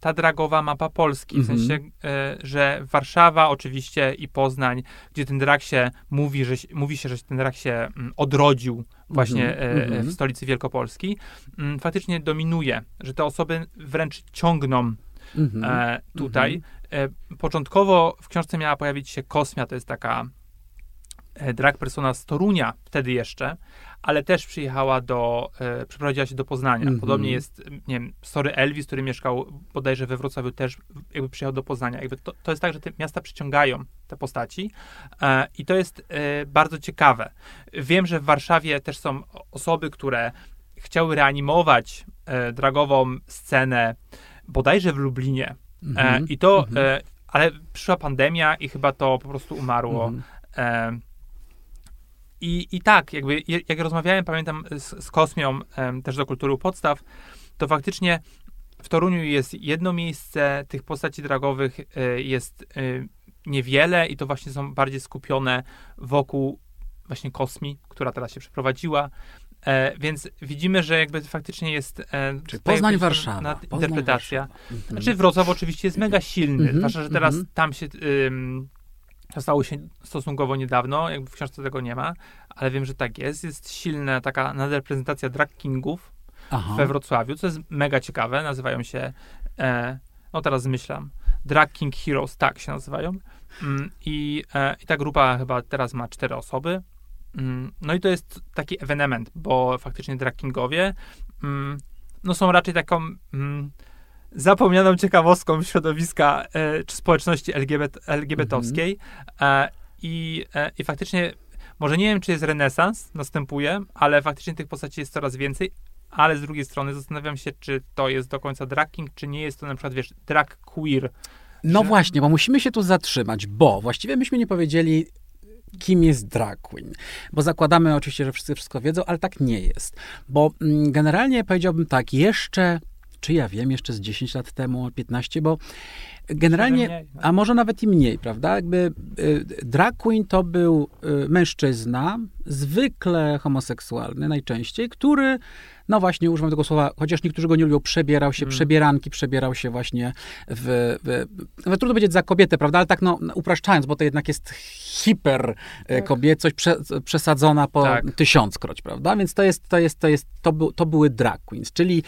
ta dragowa mapa Polski. W Mhm. sensie, e, że Warszawa oczywiście i Poznań, gdzie ten drag się mówi, że mówi się, że ten drag się mm, odrodził właśnie Mhm, e, mhm. w stolicy Wielkopolski, mm, faktycznie dominuje, że te osoby wręcz ciągną Mhm. e, tutaj. E, początkowo w książce miała pojawić się Kosmia, to jest taka e, drag persona z Torunia, wtedy jeszcze, ale też przyjechała do, e, przeprowadziła się do Poznania. Mhm. Podobnie jest, m, nie wiem, Story Elvis, który mieszkał bodajże we Wrocławiu, też jakby przyjechał do Poznania. Jakby to, to jest tak, że te miasta przyciągają te postaci e, i to jest e, bardzo ciekawe. Wiem, że w Warszawie też są osoby, które chciały reanimować e, dragową scenę bodajże w Lublinie. E, Mhm. I to, Mhm. e, ale przyszła pandemia i chyba to po prostu umarło. Mhm. E, i, I tak, jakby jak rozmawiałem, pamiętam z, z Kosmią, też do kultury podstaw, to faktycznie w Toruniu jest jedno miejsce, tych postaci dragowych jest niewiele i to właśnie są bardziej skupione wokół właśnie Kosmi, która teraz się przeprowadziła. E, więc widzimy, że jakby faktycznie jest. E, Czyli Poznań, Warszawa. nad- Poznań, interpretacja. Warszawa. Mhm. Znaczy Wrocław oczywiście jest mega silny, Mhm, zwłaszcza, że teraz mhm. tam się ym, to stało się stosunkowo niedawno, jakby w książce tego nie ma, ale wiem, że tak jest. Jest silna taka nadreprezentacja drag kingów Aha. we Wrocławiu, co jest mega ciekawe. Nazywają się, e, no teraz zmyślam, Drag King Heroes, tak się nazywają. Mm, i, e, I ta grupa chyba teraz ma cztery osoby. Mm, no i to jest taki ewenement, bo faktycznie drag kingowie mm, no są raczej taką mm, zapomnianą ciekawostką środowiska e, czy społeczności LGBT, LGBT-owskiej. E, i, e, I faktycznie, może nie wiem, czy jest renesans, następuje, ale faktycznie tych postaci jest coraz więcej, ale z drugiej strony zastanawiam się, czy to jest do końca drag king, czy nie jest to na przykład, wiesz, drag queer. No że- właśnie, bo musimy się tu zatrzymać, bo właściwie myśmy nie powiedzieli, kim jest drag queen. Bo zakładamy oczywiście, że wszyscy wszystko wiedzą, ale tak nie jest. Bo mm, generalnie powiedziałbym tak, jeszcze, czy ja wiem, jeszcze z 10 lat temu, 15, bo generalnie, no. a może nawet i mniej, prawda? Jakby y, drag queen to był y, mężczyzna, zwykle homoseksualny najczęściej, który no właśnie, używam tego słowa, chociaż niektórzy go nie lubią, przebierał się, Mm. przebieranki, przebierał się właśnie w, w, w trudno powiedzieć za kobietę, prawda, ale tak no upraszczając, bo to jednak jest hiper tak. kobiecość prze, przesadzona po Tak. tysiąckroć, prawda, więc to jest, to jest, to jest, to, był, to były drag queens, czyli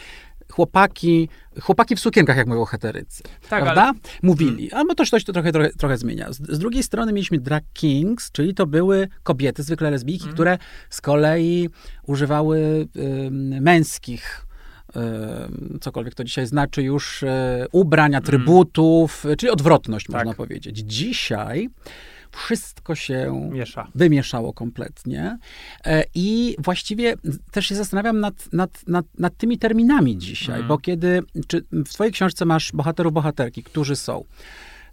chłopaki, chłopaki w sukienkach, jak mówią heterycy, Tak, prawda? ale- Mówili, a no to coś to trochę, trochę, trochę zmienia. Z, z drugiej strony mieliśmy drag kings, czyli to były kobiety, zwykle lesbijki, Mhm. które z kolei używały ym, męskich cokolwiek to dzisiaj znaczy już, e, ubrań, atrybutów, e, czyli odwrotność. Tak. można powiedzieć. Dzisiaj wszystko się Miesza. wymieszało kompletnie. E, I właściwie też się zastanawiam nad, nad, nad, nad tymi terminami dzisiaj, Mhm. bo kiedy, czy w twojej książce masz bohaterów, bohaterki, którzy są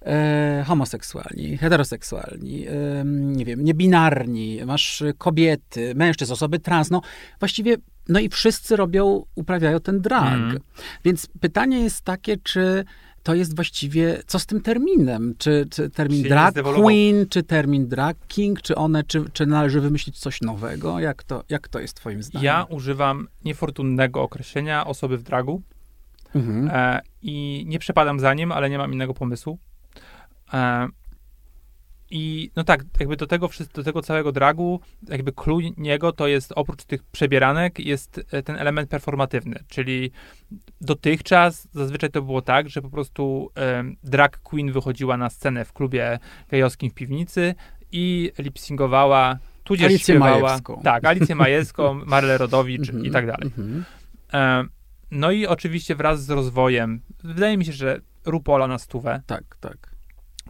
e, homoseksualni, heteroseksualni, e, nie wiem, niebinarni, masz kobiety, mężczyzn, osoby trans, no właściwie, no i wszyscy robią, uprawiają ten drag. Mhm. Więc pytanie jest takie, czy to jest właściwie, co z tym terminem? Czy, czy termin Się drag queen, czy termin drag king, czy one, czy, czy należy wymyślić coś nowego? Jak to, jak to jest twoim zdaniem? Ja używam niefortunnego określenia osoby w dragu Mhm. e, i nie przepadam za nim, ale nie mam innego pomysłu. E, I no tak, jakby do tego, do tego całego dragu, jakby clue niego to jest oprócz tych przebieranek, jest e, ten element performatywny, czyli dotychczas zazwyczaj to było tak, że po prostu e, drag queen wychodziła na scenę w klubie gejowskim w piwnicy i lipsingowała, tudzież Alicję śpiewała. Majewską. Tak, Alicję Majewską, Marlę Rodowicz Mhm, i tak dalej. mhm. E, no i oczywiście wraz z rozwojem, wydaje mi się, że Rupola na stówę, Tak, tak.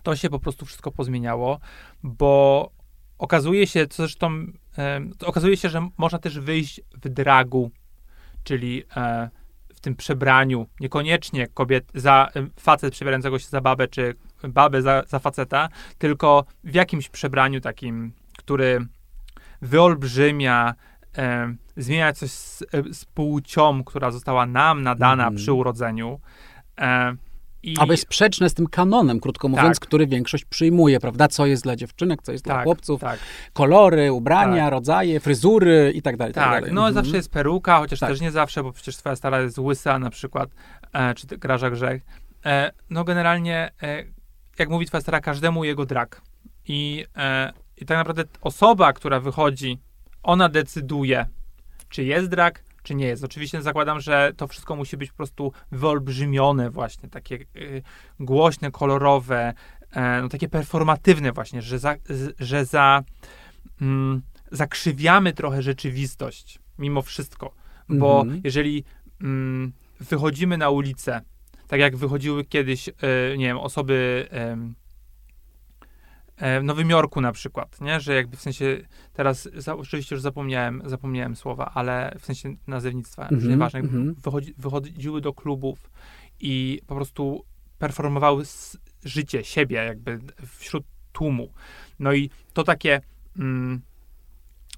To się po prostu wszystko pozmieniało, bo okazuje się, co zresztą, e, okazuje się, że można też wyjść w dragu, czyli e, w tym przebraniu, niekoniecznie kobiet, za facet przebierającego się za babę, czy babę za, za faceta, tylko w jakimś przebraniu takim, który wyolbrzymia, e, zmienia coś z, e, z płcią, która została nam nadana Mhm. przy urodzeniu. E, I... Aby sprzeczne z tym kanonem, krótko mówiąc, tak. który większość przyjmuje, prawda? Co jest dla dziewczynek, co jest tak, dla chłopców, tak. kolory, ubrania, tak. rodzaje, fryzury i tak dalej. Tak, tak no mhm. zawsze jest peruka, chociaż tak. też nie zawsze, bo przecież twoja stara jest łysa na przykład, e, czy graża grzech. E, no generalnie, e, jak mówi twoja stara, każdemu jego drak. I, e, I tak naprawdę osoba, która wychodzi, ona decyduje, czy jest drak, czy nie jest. Oczywiście zakładam, że to wszystko musi być po prostu wyolbrzymione właśnie, takie y, głośne, kolorowe, e, no takie performatywne właśnie, że za, z, że za, mm, zakrzywiamy trochę rzeczywistość mimo wszystko, bo mhm. jeżeli mm, wychodzimy na ulicę, tak jak wychodziły kiedyś, y, nie wiem, osoby E, w Nowym Jorku na przykład, nie? Że jakby w sensie, teraz za, oczywiście już zapomniałem, zapomniałem słowa, ale w sensie nazewnictwa, mm -hmm, nieważne, mm -hmm. wychodzi, wychodziły do klubów i po prostu performowały życie, siebie jakby wśród tłumu. No i to takie mm,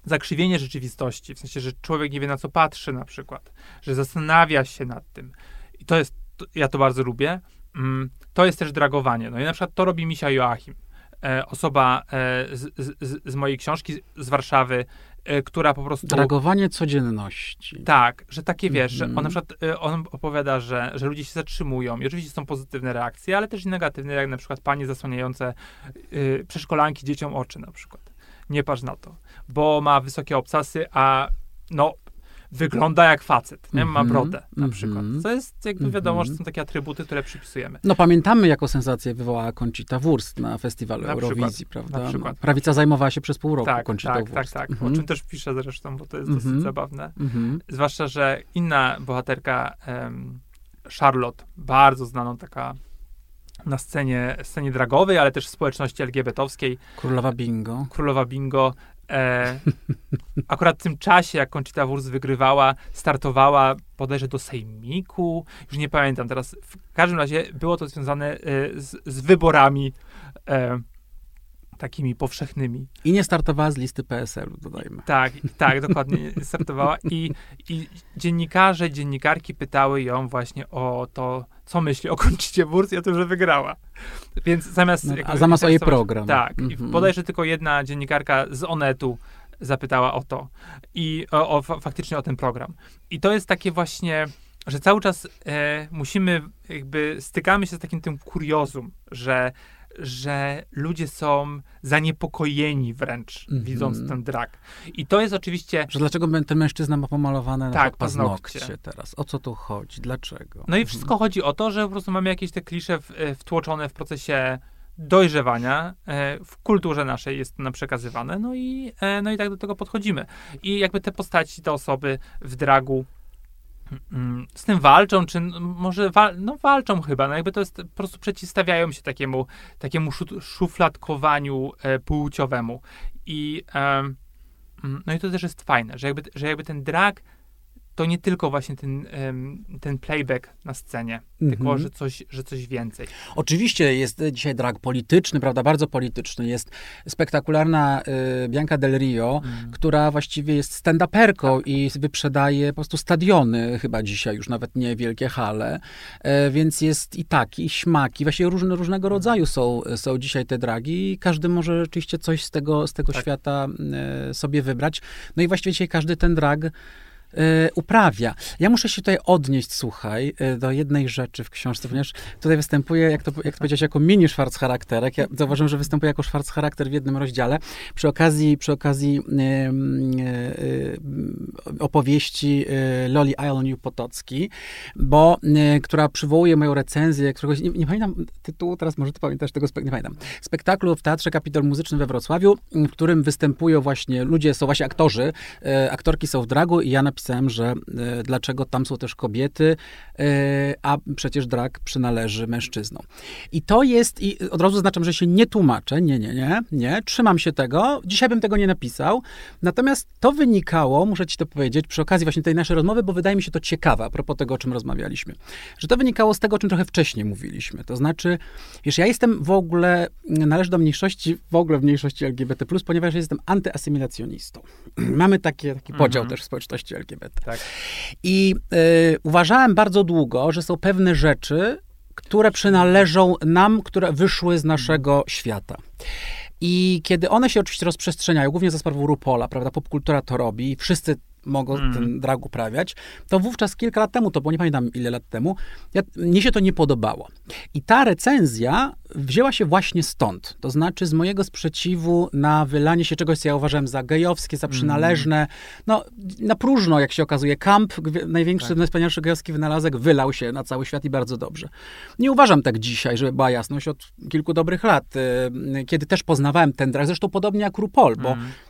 zakrzywienie rzeczywistości, w sensie, że człowiek nie wie na co patrzy na przykład, że zastanawia się nad tym. I to jest, to, ja to bardzo lubię. Mm, to jest też dragowanie. No i na przykład to robi Misia Joachim. E, osoba e, z, z, z, mojej książki z Warszawy, e, która po prostu... Reagowanie codzienności. Tak, że takie wiesz, że on na mhm. przykład on opowiada, że, że ludzie się zatrzymują i oczywiście są pozytywne reakcje, ale też i negatywne, jak na przykład panie zasłaniające y, przeszkolanki dzieciom oczy na przykład. Nie patrz na to, bo ma wysokie obcasy, a no wygląda jak facet, nie? ma mhm, brodę na -hmm. przykład. Co jest, jakby wiadomo, że są takie atrybuty, które przypisujemy. No pamiętamy, jaką sensację wywołała Conchita Wurst na festiwalu na Eurowizji, przykład, prawda? Na przykład. Prawica zajmowała się przez pół roku tak, Conchita tak, Wurst. Tak, tak, tak. O czym też piszę zresztą, bo to jest dosyć mhm. zabawne. Mhm. Zwłaszcza, że inna bohaterka, um, Charlotte, bardzo znaną taka na scenie, scenie dragowej, ale też w społeczności LGBT-owskiej. Królowa Bingo. Królowa Bingo E, akurat w tym czasie, jak Conchita Wurst wygrywała, startowała bodajże do Sejmiku, już nie pamiętam teraz. W każdym razie było to związane e, z, z wyborami e, takimi powszechnymi. I nie startowała z listy PSL-u, dodajmy. Tak, tak, dokładnie startowała. I, I dziennikarze, dziennikarki pytały ją właśnie o to, co myśli o Konczycie Wurst i o tym, że wygrała. Więc zamiast... No, a zamiast o jej program. Tak. I bodajże tylko jedna dziennikarka z Onetu zapytała o to. I o, o faktycznie o ten program. I to jest takie właśnie że cały czas e, musimy, jakby stykamy się z takim tym kuriozum, że że ludzie są zaniepokojeni wręcz, mm -hmm. widząc ten drag. I to jest oczywiście... Że dlaczego ten mężczyzna ma pomalowane tak, na paznokcie teraz? O co tu chodzi? Dlaczego? No i wszystko chodzi o to, że po prostu mamy jakieś te klisze w, e, wtłoczone w procesie dojrzewania e, w kulturze naszej jest nam przekazywane, no i, e, no i tak do tego podchodzimy. I jakby te postaci, te osoby w dragu Mm, z tym walczą, czy może wal, no walczą chyba, no jakby to jest, po prostu przeciwstawiają się takiemu, takiemu szufladkowaniu e, płciowemu. I, e, no i to też jest fajne, że jakby, że jakby ten drag to nie tylko właśnie ten, ten playback na scenie, -hmm. tylko że coś, że coś więcej. Oczywiście jest dzisiaj drag polityczny, prawda, bardzo polityczny. Jest spektakularna y, Bianca Del Rio, mm. która właściwie jest stand-uperką tak. i wyprzedaje po prostu stadiony, chyba dzisiaj już nawet nie wielkie hale, e, więc jest i taki, i śmaki, właściwie różne, różnego mhm. rodzaju są, są dzisiaj te dragi i każdy może rzeczywiście coś z tego, z tego tak. świata e, sobie wybrać. No i właściwie dzisiaj każdy ten drag uprawia. Ja muszę się tutaj odnieść, słuchaj, y, do jednej rzeczy w książce, ponieważ tutaj występuje, jak to, jak to powiedziałeś, jako mini szwarc charakterek. Ja zauważyłem, że występuje jako szwarc charakter w jednym rozdziale. Przy okazji, przy okazji yy, opowieści Loli Ioniu Potocki, bo, która przywołuje moją recenzję, któregoś, nie, nie, pamiętam tytułu, teraz może ty pamiętasz tego, nie pamiętam, spektaklu w Teatrze Kapitol Muzycznym we Wrocławiu, w którym występują właśnie ludzie, są właśnie aktorzy, aktorki są w dragu i ja napisałem napisałem, że e, dlaczego tam są też kobiety, e, a przecież drag przynależy mężczyznom. I to jest, i od razu zaznaczam, że się nie tłumaczę, nie, nie, nie, nie, trzymam się tego, dzisiaj bym tego nie napisał, natomiast to wynikało, muszę ci to powiedzieć, przy okazji właśnie tej naszej rozmowy, bo wydaje mi się to ciekawe, a propos tego, o czym rozmawialiśmy, że to wynikało z tego, o czym trochę wcześniej mówiliśmy, to znaczy, wiesz, ja jestem w ogóle, należę do mniejszości, w ogóle w mniejszości LGBT+, ponieważ jestem antyassymilacjonistą. Mamy takie, taki podział mhm. też w społeczności LGBT. LGBT. Tak. I y, uważałem bardzo długo, że są pewne rzeczy, które przynależą nam, które wyszły z naszego świata. I kiedy one się oczywiście rozprzestrzeniają, głównie za sprawą Rupola, prawda, popkultura to robi, wszyscy mogą mm. ten drag uprawiać, to wówczas kilka lat temu, to bo nie pamiętam ile lat temu, ja, mnie się to nie podobało. I ta recenzja wzięła się właśnie stąd. To znaczy z mojego sprzeciwu na wylanie się czegoś, co ja uważałem za gejowskie, za przynależne. Mm. No, na próżno, jak się okazuje. Camp, największy, tak. najwspanialszy gejowski wynalazek, wylał się na cały świat i bardzo dobrze. Nie uważam tak dzisiaj, żeby była jasność od kilku dobrych lat, y, kiedy też poznawałem ten drag. Zresztą podobnie jak RuPaul, bo mm E,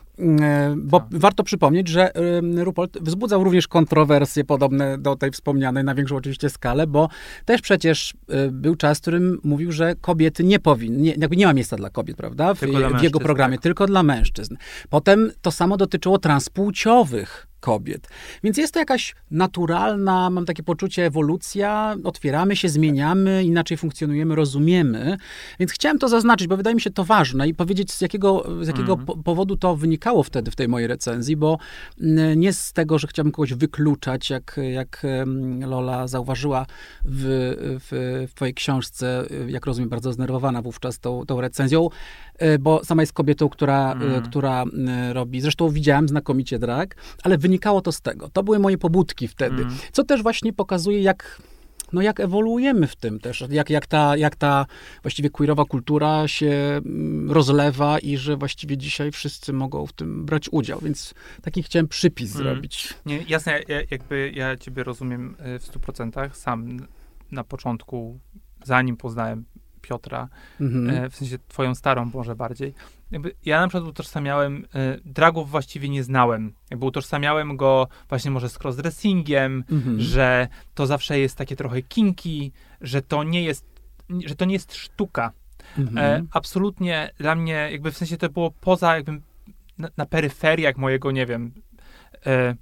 bo tak. warto przypomnieć, że Rupold wzbudzał również kontrowersje podobne do tej wspomnianej, na większą oczywiście skalę, bo też przecież e, był czas, w którym mówił, że kobiety nie powinny, nie, jakby nie ma miejsca dla kobiet, prawda? W, w jego programie, tak. tylko dla mężczyzn. Potem to samo dotyczyło transpłciowych kobiet. Więc jest to jakaś naturalna, mam takie poczucie, ewolucja. Otwieramy się, zmieniamy, inaczej funkcjonujemy, rozumiemy. Więc chciałem to zaznaczyć, bo wydaje mi się to ważne i powiedzieć, z jakiego, z jakiego mm. powodu to wynikało wtedy w tej mojej recenzji, bo nie z tego, że chciałbym kogoś wykluczać, jak, jak Lola zauważyła w, w, w twojej książce, jak rozumiem, bardzo zdenerwowana wówczas tą, tą recenzją, e, bo sama jest kobietą, która, mm. która robi, zresztą widziałem znakomicie drag, ale wy wynikało to z tego. To były moje pobudki wtedy. Mm. Co też właśnie pokazuje, jak no jak ewoluujemy w tym też, jak, jak, ta, jak ta właściwie queerowa kultura się mm, rozlewa i że właściwie dzisiaj wszyscy mogą w tym brać udział, więc taki chciałem przypis mm. zrobić. Nie, jasne, ja, jakby ja ciebie rozumiem e, w stu procentach. Sam na początku, zanim poznałem Piotra, mm-hmm. w sensie twoją starą może bardziej, jakby ja na przykład utożsamiałem, y, dragów właściwie nie znałem. Jakby utożsamiałem go właśnie może z crossdressingiem, mhm. że to zawsze jest takie trochę kinki, że to nie jest, że to nie jest sztuka. Mhm. E, absolutnie dla mnie, jakby w sensie to było poza jakby na, na peryferiach mojego, nie wiem, e,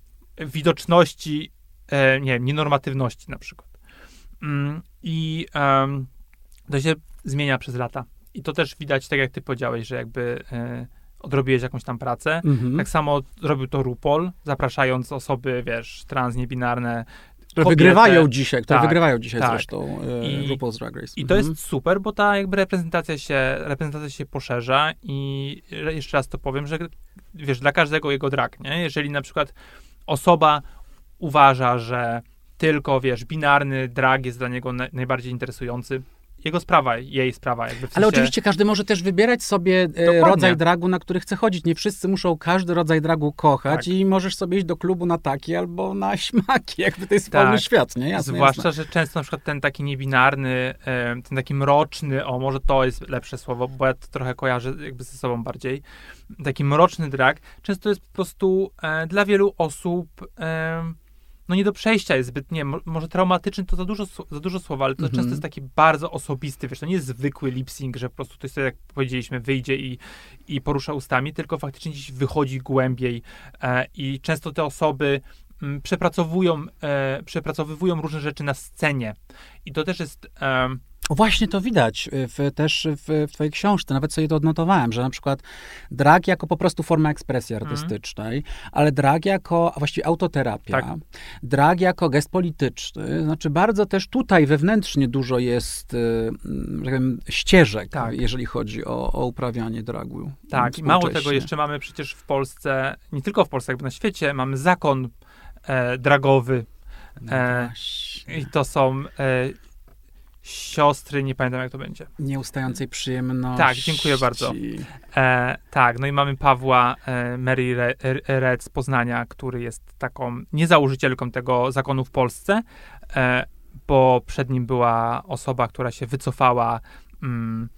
widoczności, e, nie wiem, nienormatywności na przykład. Mm, I to się zmienia przez lata. I to też widać, tak jak ty powiedziałeś, że jakby e, odrobiłeś jakąś tam pracę. Mhm. Tak samo robił to RuPaul, zapraszając osoby, wiesz, trans, niebinarne, które kobiety. wygrywają dzisiaj, które tak, wygrywają dzisiaj tak. zresztą e, I, RuPaul's Drag Race. I to mhm. jest super, bo ta jakby reprezentacja się, reprezentacja się poszerza i jeszcze raz to powiem, że wiesz, dla każdego jego drag, nie? Jeżeli na przykład osoba uważa, że tylko, wiesz, binarny drag jest dla niego na, najbardziej interesujący, jego sprawa, jej sprawa. Jakby w sensie... Ale oczywiście każdy może też wybierać sobie e, Dokładnie. rodzaj dragu, na który chce chodzić. Nie wszyscy muszą każdy rodzaj dragu kochać tak. i możesz sobie iść do klubu na taki albo na śmaki, jakby to jest tak. wolny świat, nie? Jasne, Zwłaszcza, jasne. że często na przykład ten taki niebinarny, ten taki mroczny, o może to jest lepsze słowo, bo ja to trochę kojarzę jakby ze sobą bardziej, taki mroczny drag, często jest po prostu e, dla wielu osób no nie do przejścia jest zbyt, nie, może traumatyczny to za dużo, za dużo słowa, ale to mm -hmm. często jest taki bardzo osobisty, wiesz, to nie jest zwykły lip-sync, że po prostu to jest, jak powiedzieliśmy, wyjdzie i, i porusza ustami, tylko faktycznie gdzieś wychodzi głębiej e, i często te osoby m, mm, przepracowują, e, przepracowywują różne rzeczy na scenie i to też jest... E, Właśnie to widać w, też w, w twojej książce, nawet sobie to odnotowałem, że na przykład drag jako po prostu forma ekspresji mhm. artystycznej, mm. ale drag jako właściwie autoterapia, tak. drag jako gest polityczny, znaczy bardzo też tutaj wewnętrznie dużo jest y, że wiem, ścieżek, tak. jeżeli chodzi o, o uprawianie dragu. Tak, i mało tego jeszcze mamy przecież w Polsce, nie tylko w Polsce, jakby na świecie, mamy zakon e, dragowy. No e, I to są e, siostry, nie pamiętam jak to będzie. Nieustającej przyjemności. Tak, dziękuję bardzo. E, tak, no i mamy Pawła e, Mary Red z Poznania, który jest taką niezałożycielką tego zakonu w Polsce, e, bo przed nim była osoba, która się wycofała mm,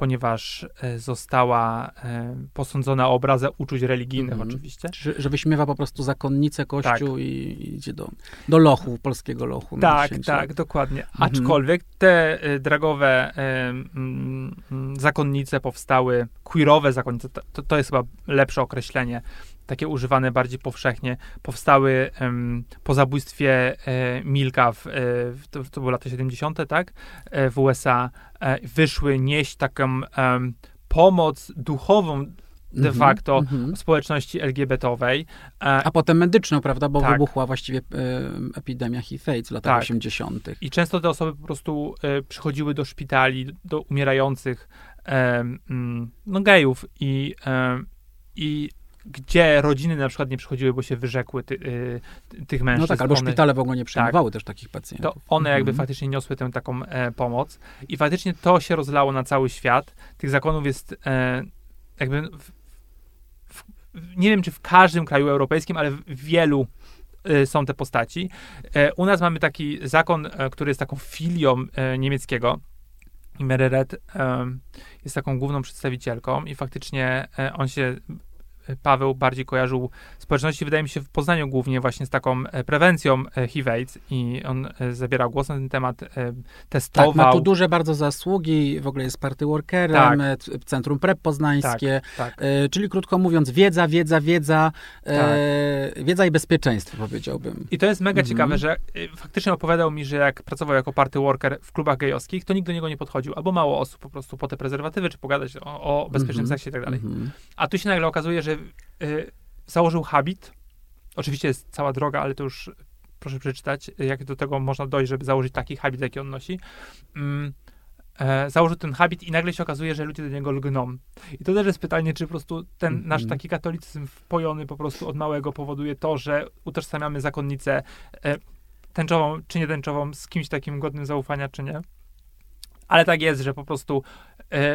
ponieważ e, została e, posądzona o obrazę uczuć religijnych mm. oczywiście. Że, że wyśmiewa po prostu zakonnicę kościół tak. i idzie do, do lochu, polskiego lochu. Tak, tak, dokładnie. Mhm. Aczkolwiek te e, dragowe mm, zakonnice powstały, queerowe zakonnice, to, to jest chyba lepsze określenie, takie używane bardziej powszechnie, powstały po zabójstwie e, Milka, w, e, to, to były lata 70., tak, e, w USA, e, wyszły nieść taką pomoc duchową de -hmm, facto mm -hmm. społeczności LGBT-owej. A potem medyczną, prawda, bo tak. wybuchła właściwie e, epidemia HIV-AIDS w latach tak. 80. I często te osoby po prostu e, przychodziły do szpitali, do umierających mm, no, gejów i, i gdzie rodziny na przykład nie przychodziły, bo się wyrzekły ty, y, tych mężczyzn. No tak, albo one, szpitale w ogóle nie przyjmowały tak, też takich pacjentów. To one jakby mhm. faktycznie niosły tę taką e, pomoc i faktycznie to się rozlało na cały świat. Tych zakonów jest e, jakby w, w, nie wiem, czy w każdym kraju europejskim, ale w wielu e, są te postaci. E, u nas mamy taki zakon, e, który jest taką filią niemieckiego, i Mary Red jest taką główną przedstawicielką i faktycznie on się Paweł bardziej kojarzył społeczności, wydaje mi się, w Poznaniu głównie właśnie z taką e, prewencją e, HIV-AIDS i on e, zabierał głos na ten temat, testował. Tak, ma tu duże bardzo zasługi, w ogóle jest party workerem, tak. Centrum PrEP poznańskie, tak, tak. czyli krótko mówiąc, wiedza, wiedza, wiedza, tak. wiedza i bezpieczeństwo powiedziałbym. I to jest mega mhm. ciekawe, że faktycznie opowiadał mi, że jak pracował jako party worker w klubach gejowskich, to nikt do niego nie podchodził, albo mało osób po prostu po te prezerwatywy, czy pogadać o, o bezpiecznym mhm. seksie i tak dalej. Mhm. A tu się nagle okazuje, że założył habit. Oczywiście jest cała droga, ale to już proszę przeczytać, jak do tego można dojść, żeby założyć taki habit, jaki on nosi. Mm, e, założył ten habit i nagle się okazuje, że ludzie do niego lgną. I to też jest pytanie, czy po prostu ten mm -hmm. nasz taki katolicyzm wpojony po prostu od małego powoduje to, że utożsamiamy zakonnicę e, tęczową czy nietęczową z kimś takim godnym zaufania, czy nie. Ale tak jest, że po prostu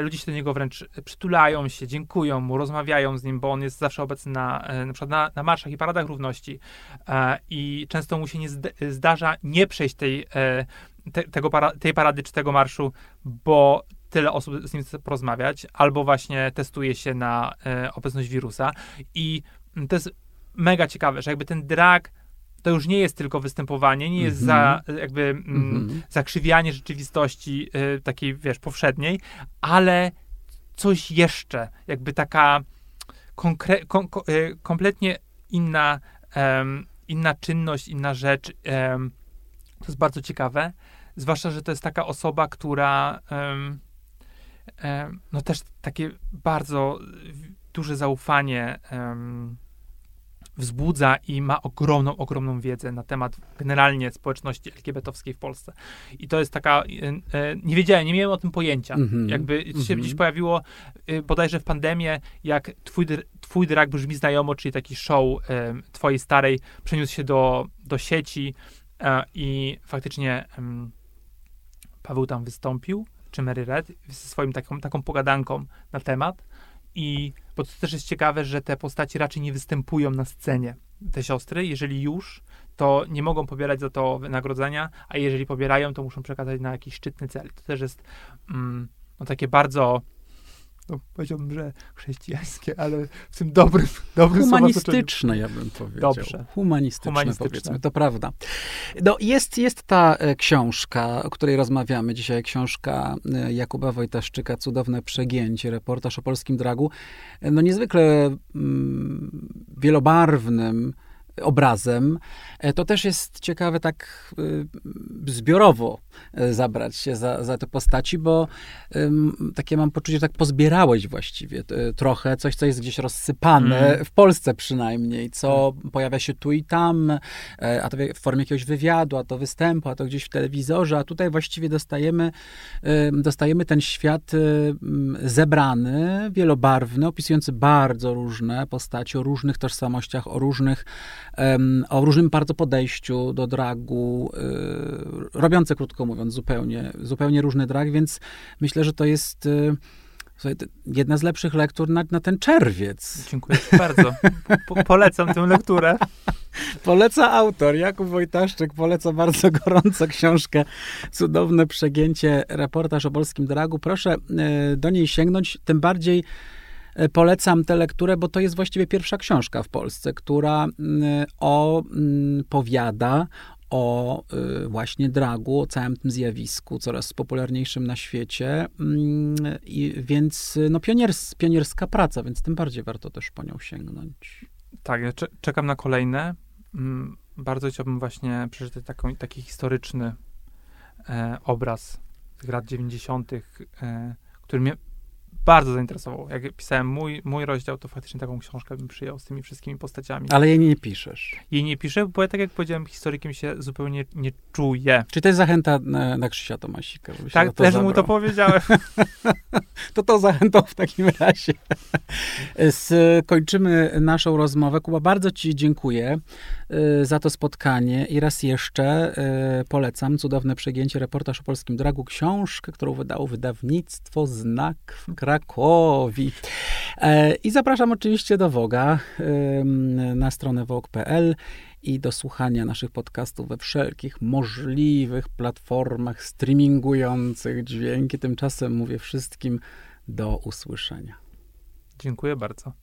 ludzie się do niego wręcz przytulają się, dziękują mu, rozmawiają z nim, bo on jest zawsze obecny na, e, na przykład na, na marszach i paradach równości. E, i często mu się nie zdarza nie przejść tej, e, te, tego para, tej parady czy tego marszu, bo tyle osób z nim chce porozmawiać, albo właśnie testuje się na e, obecność wirusa. I to jest mega ciekawe, że jakby ten drag to już nie jest tylko występowanie, nie jest za jakby mm, -hmm. zakrzywianie rzeczywistości y, takiej, wiesz, powszedniej, ale coś jeszcze, jakby taka konkre- kom y, kompletnie inna, um, inna czynność, inna rzecz. Um, to jest bardzo ciekawe, zwłaszcza, że to jest taka osoba, która um, no też takie bardzo duże zaufanie wzbudza i ma ogromną, ogromną wiedzę na temat generalnie społeczności LGBT-owskiej w Polsce. I to jest taka, e, e, nie wiedziałem, nie miałem o tym pojęcia. Mm -hmm. Jakby się gdzieś pojawiło e, bodajże w pandemię, jak twój, twój drag brzmi znajomo, czyli taki show twojej starej przeniósł się do, do sieci i faktycznie Paweł tam wystąpił, czy Mary Red, ze swoim taką, taką pogadanką na temat i bo to też jest ciekawe, że te postaci raczej nie występują na scenie, te siostry. Jeżeli już, to nie mogą pobierać za to wynagrodzenia, a jeżeli pobierają, to muszą przekazać na jakiś szczytny cel. To też jest mm, no, takie bardzo no, powiedziałbym, że chrześcijańskie, ale w tym dobrym, dobrym Humanistyczne, ja bym powiedział. Dobrze. Humanistyczne, Humanistyczne, powiedzmy, to prawda. No, jest, jest ta e, książka, o której rozmawiamy dzisiaj, książka e, Jakuba Wojtaszczyka, Cudowne Przegięcie, reportaż o polskim dragu, e, no niezwykle mm, wielobarwnym, obrazem. E, to też jest ciekawe tak y, zbiorowo e, zabrać się za, za te postaci, bo takie mam poczucie, że tak pozbierałeś właściwie trochę, coś, co jest gdzieś rozsypane, mm. w Polsce przynajmniej, co mm. pojawia się tu i tam, e, a to w formie jakiegoś wywiadu, a to występu, a to gdzieś w telewizorze, a tutaj właściwie dostajemy, dostajemy ten świat zebrany, wielobarwny, opisujący bardzo różne postaci, o różnych tożsamościach, o różnych o różnym bardzo podejściu do dragu, y, robiące, krótko mówiąc, zupełnie, zupełnie różny drag, więc myślę, że to jest y, jedna z lepszych lektur na, na ten czerwiec. Dziękuję bardzo. Po, polecam tę lekturę. Poleca autor, Jakub Wojtaszczyk, poleca bardzo gorąco książkę Cudowne przegięcie, reportaż o polskim dragu. Proszę y, do niej sięgnąć, tym bardziej polecam tę lekturę, bo to jest właściwie pierwsza książka w Polsce, która mm, opowiada mm, o y, właśnie dragu, o całym tym zjawisku, coraz popularniejszym na świecie. Mm, I więc no, pioniers, pionierska praca, więc tym bardziej warto też po nią sięgnąć. Tak, ja czekam na kolejne. Bardzo chciałbym właśnie przeczytać taką, taki historyczny e, obraz tych lat 90., e, który mnie bardzo zainteresował. Jak pisałem mój, mój rozdział, to faktycznie taką książkę bym przyjął z tymi wszystkimi postaciami. Ale jej nie piszesz. Jej nie piszę, bo ja, tak jak powiedziałem, historykiem się zupełnie nie czuję. Czy to jest zachęta na, na Krzysia Tomasika? Tak, też zabrał. mu to powiedziałem. to to zachętą w takim razie. Skończymy naszą rozmowę. Kuba, bardzo ci dziękuję za to spotkanie i raz jeszcze y, polecam cudowne przegięcie reportaż o polskim dragu, książkę, którą wydało wydawnictwo Znak w Krakowi. E, I zapraszam oczywiście do Woga na stronę wog.pl i do słuchania naszych podcastów we wszelkich możliwych platformach streamingujących dźwięki. Tymczasem mówię wszystkim do usłyszenia. Dziękuję bardzo.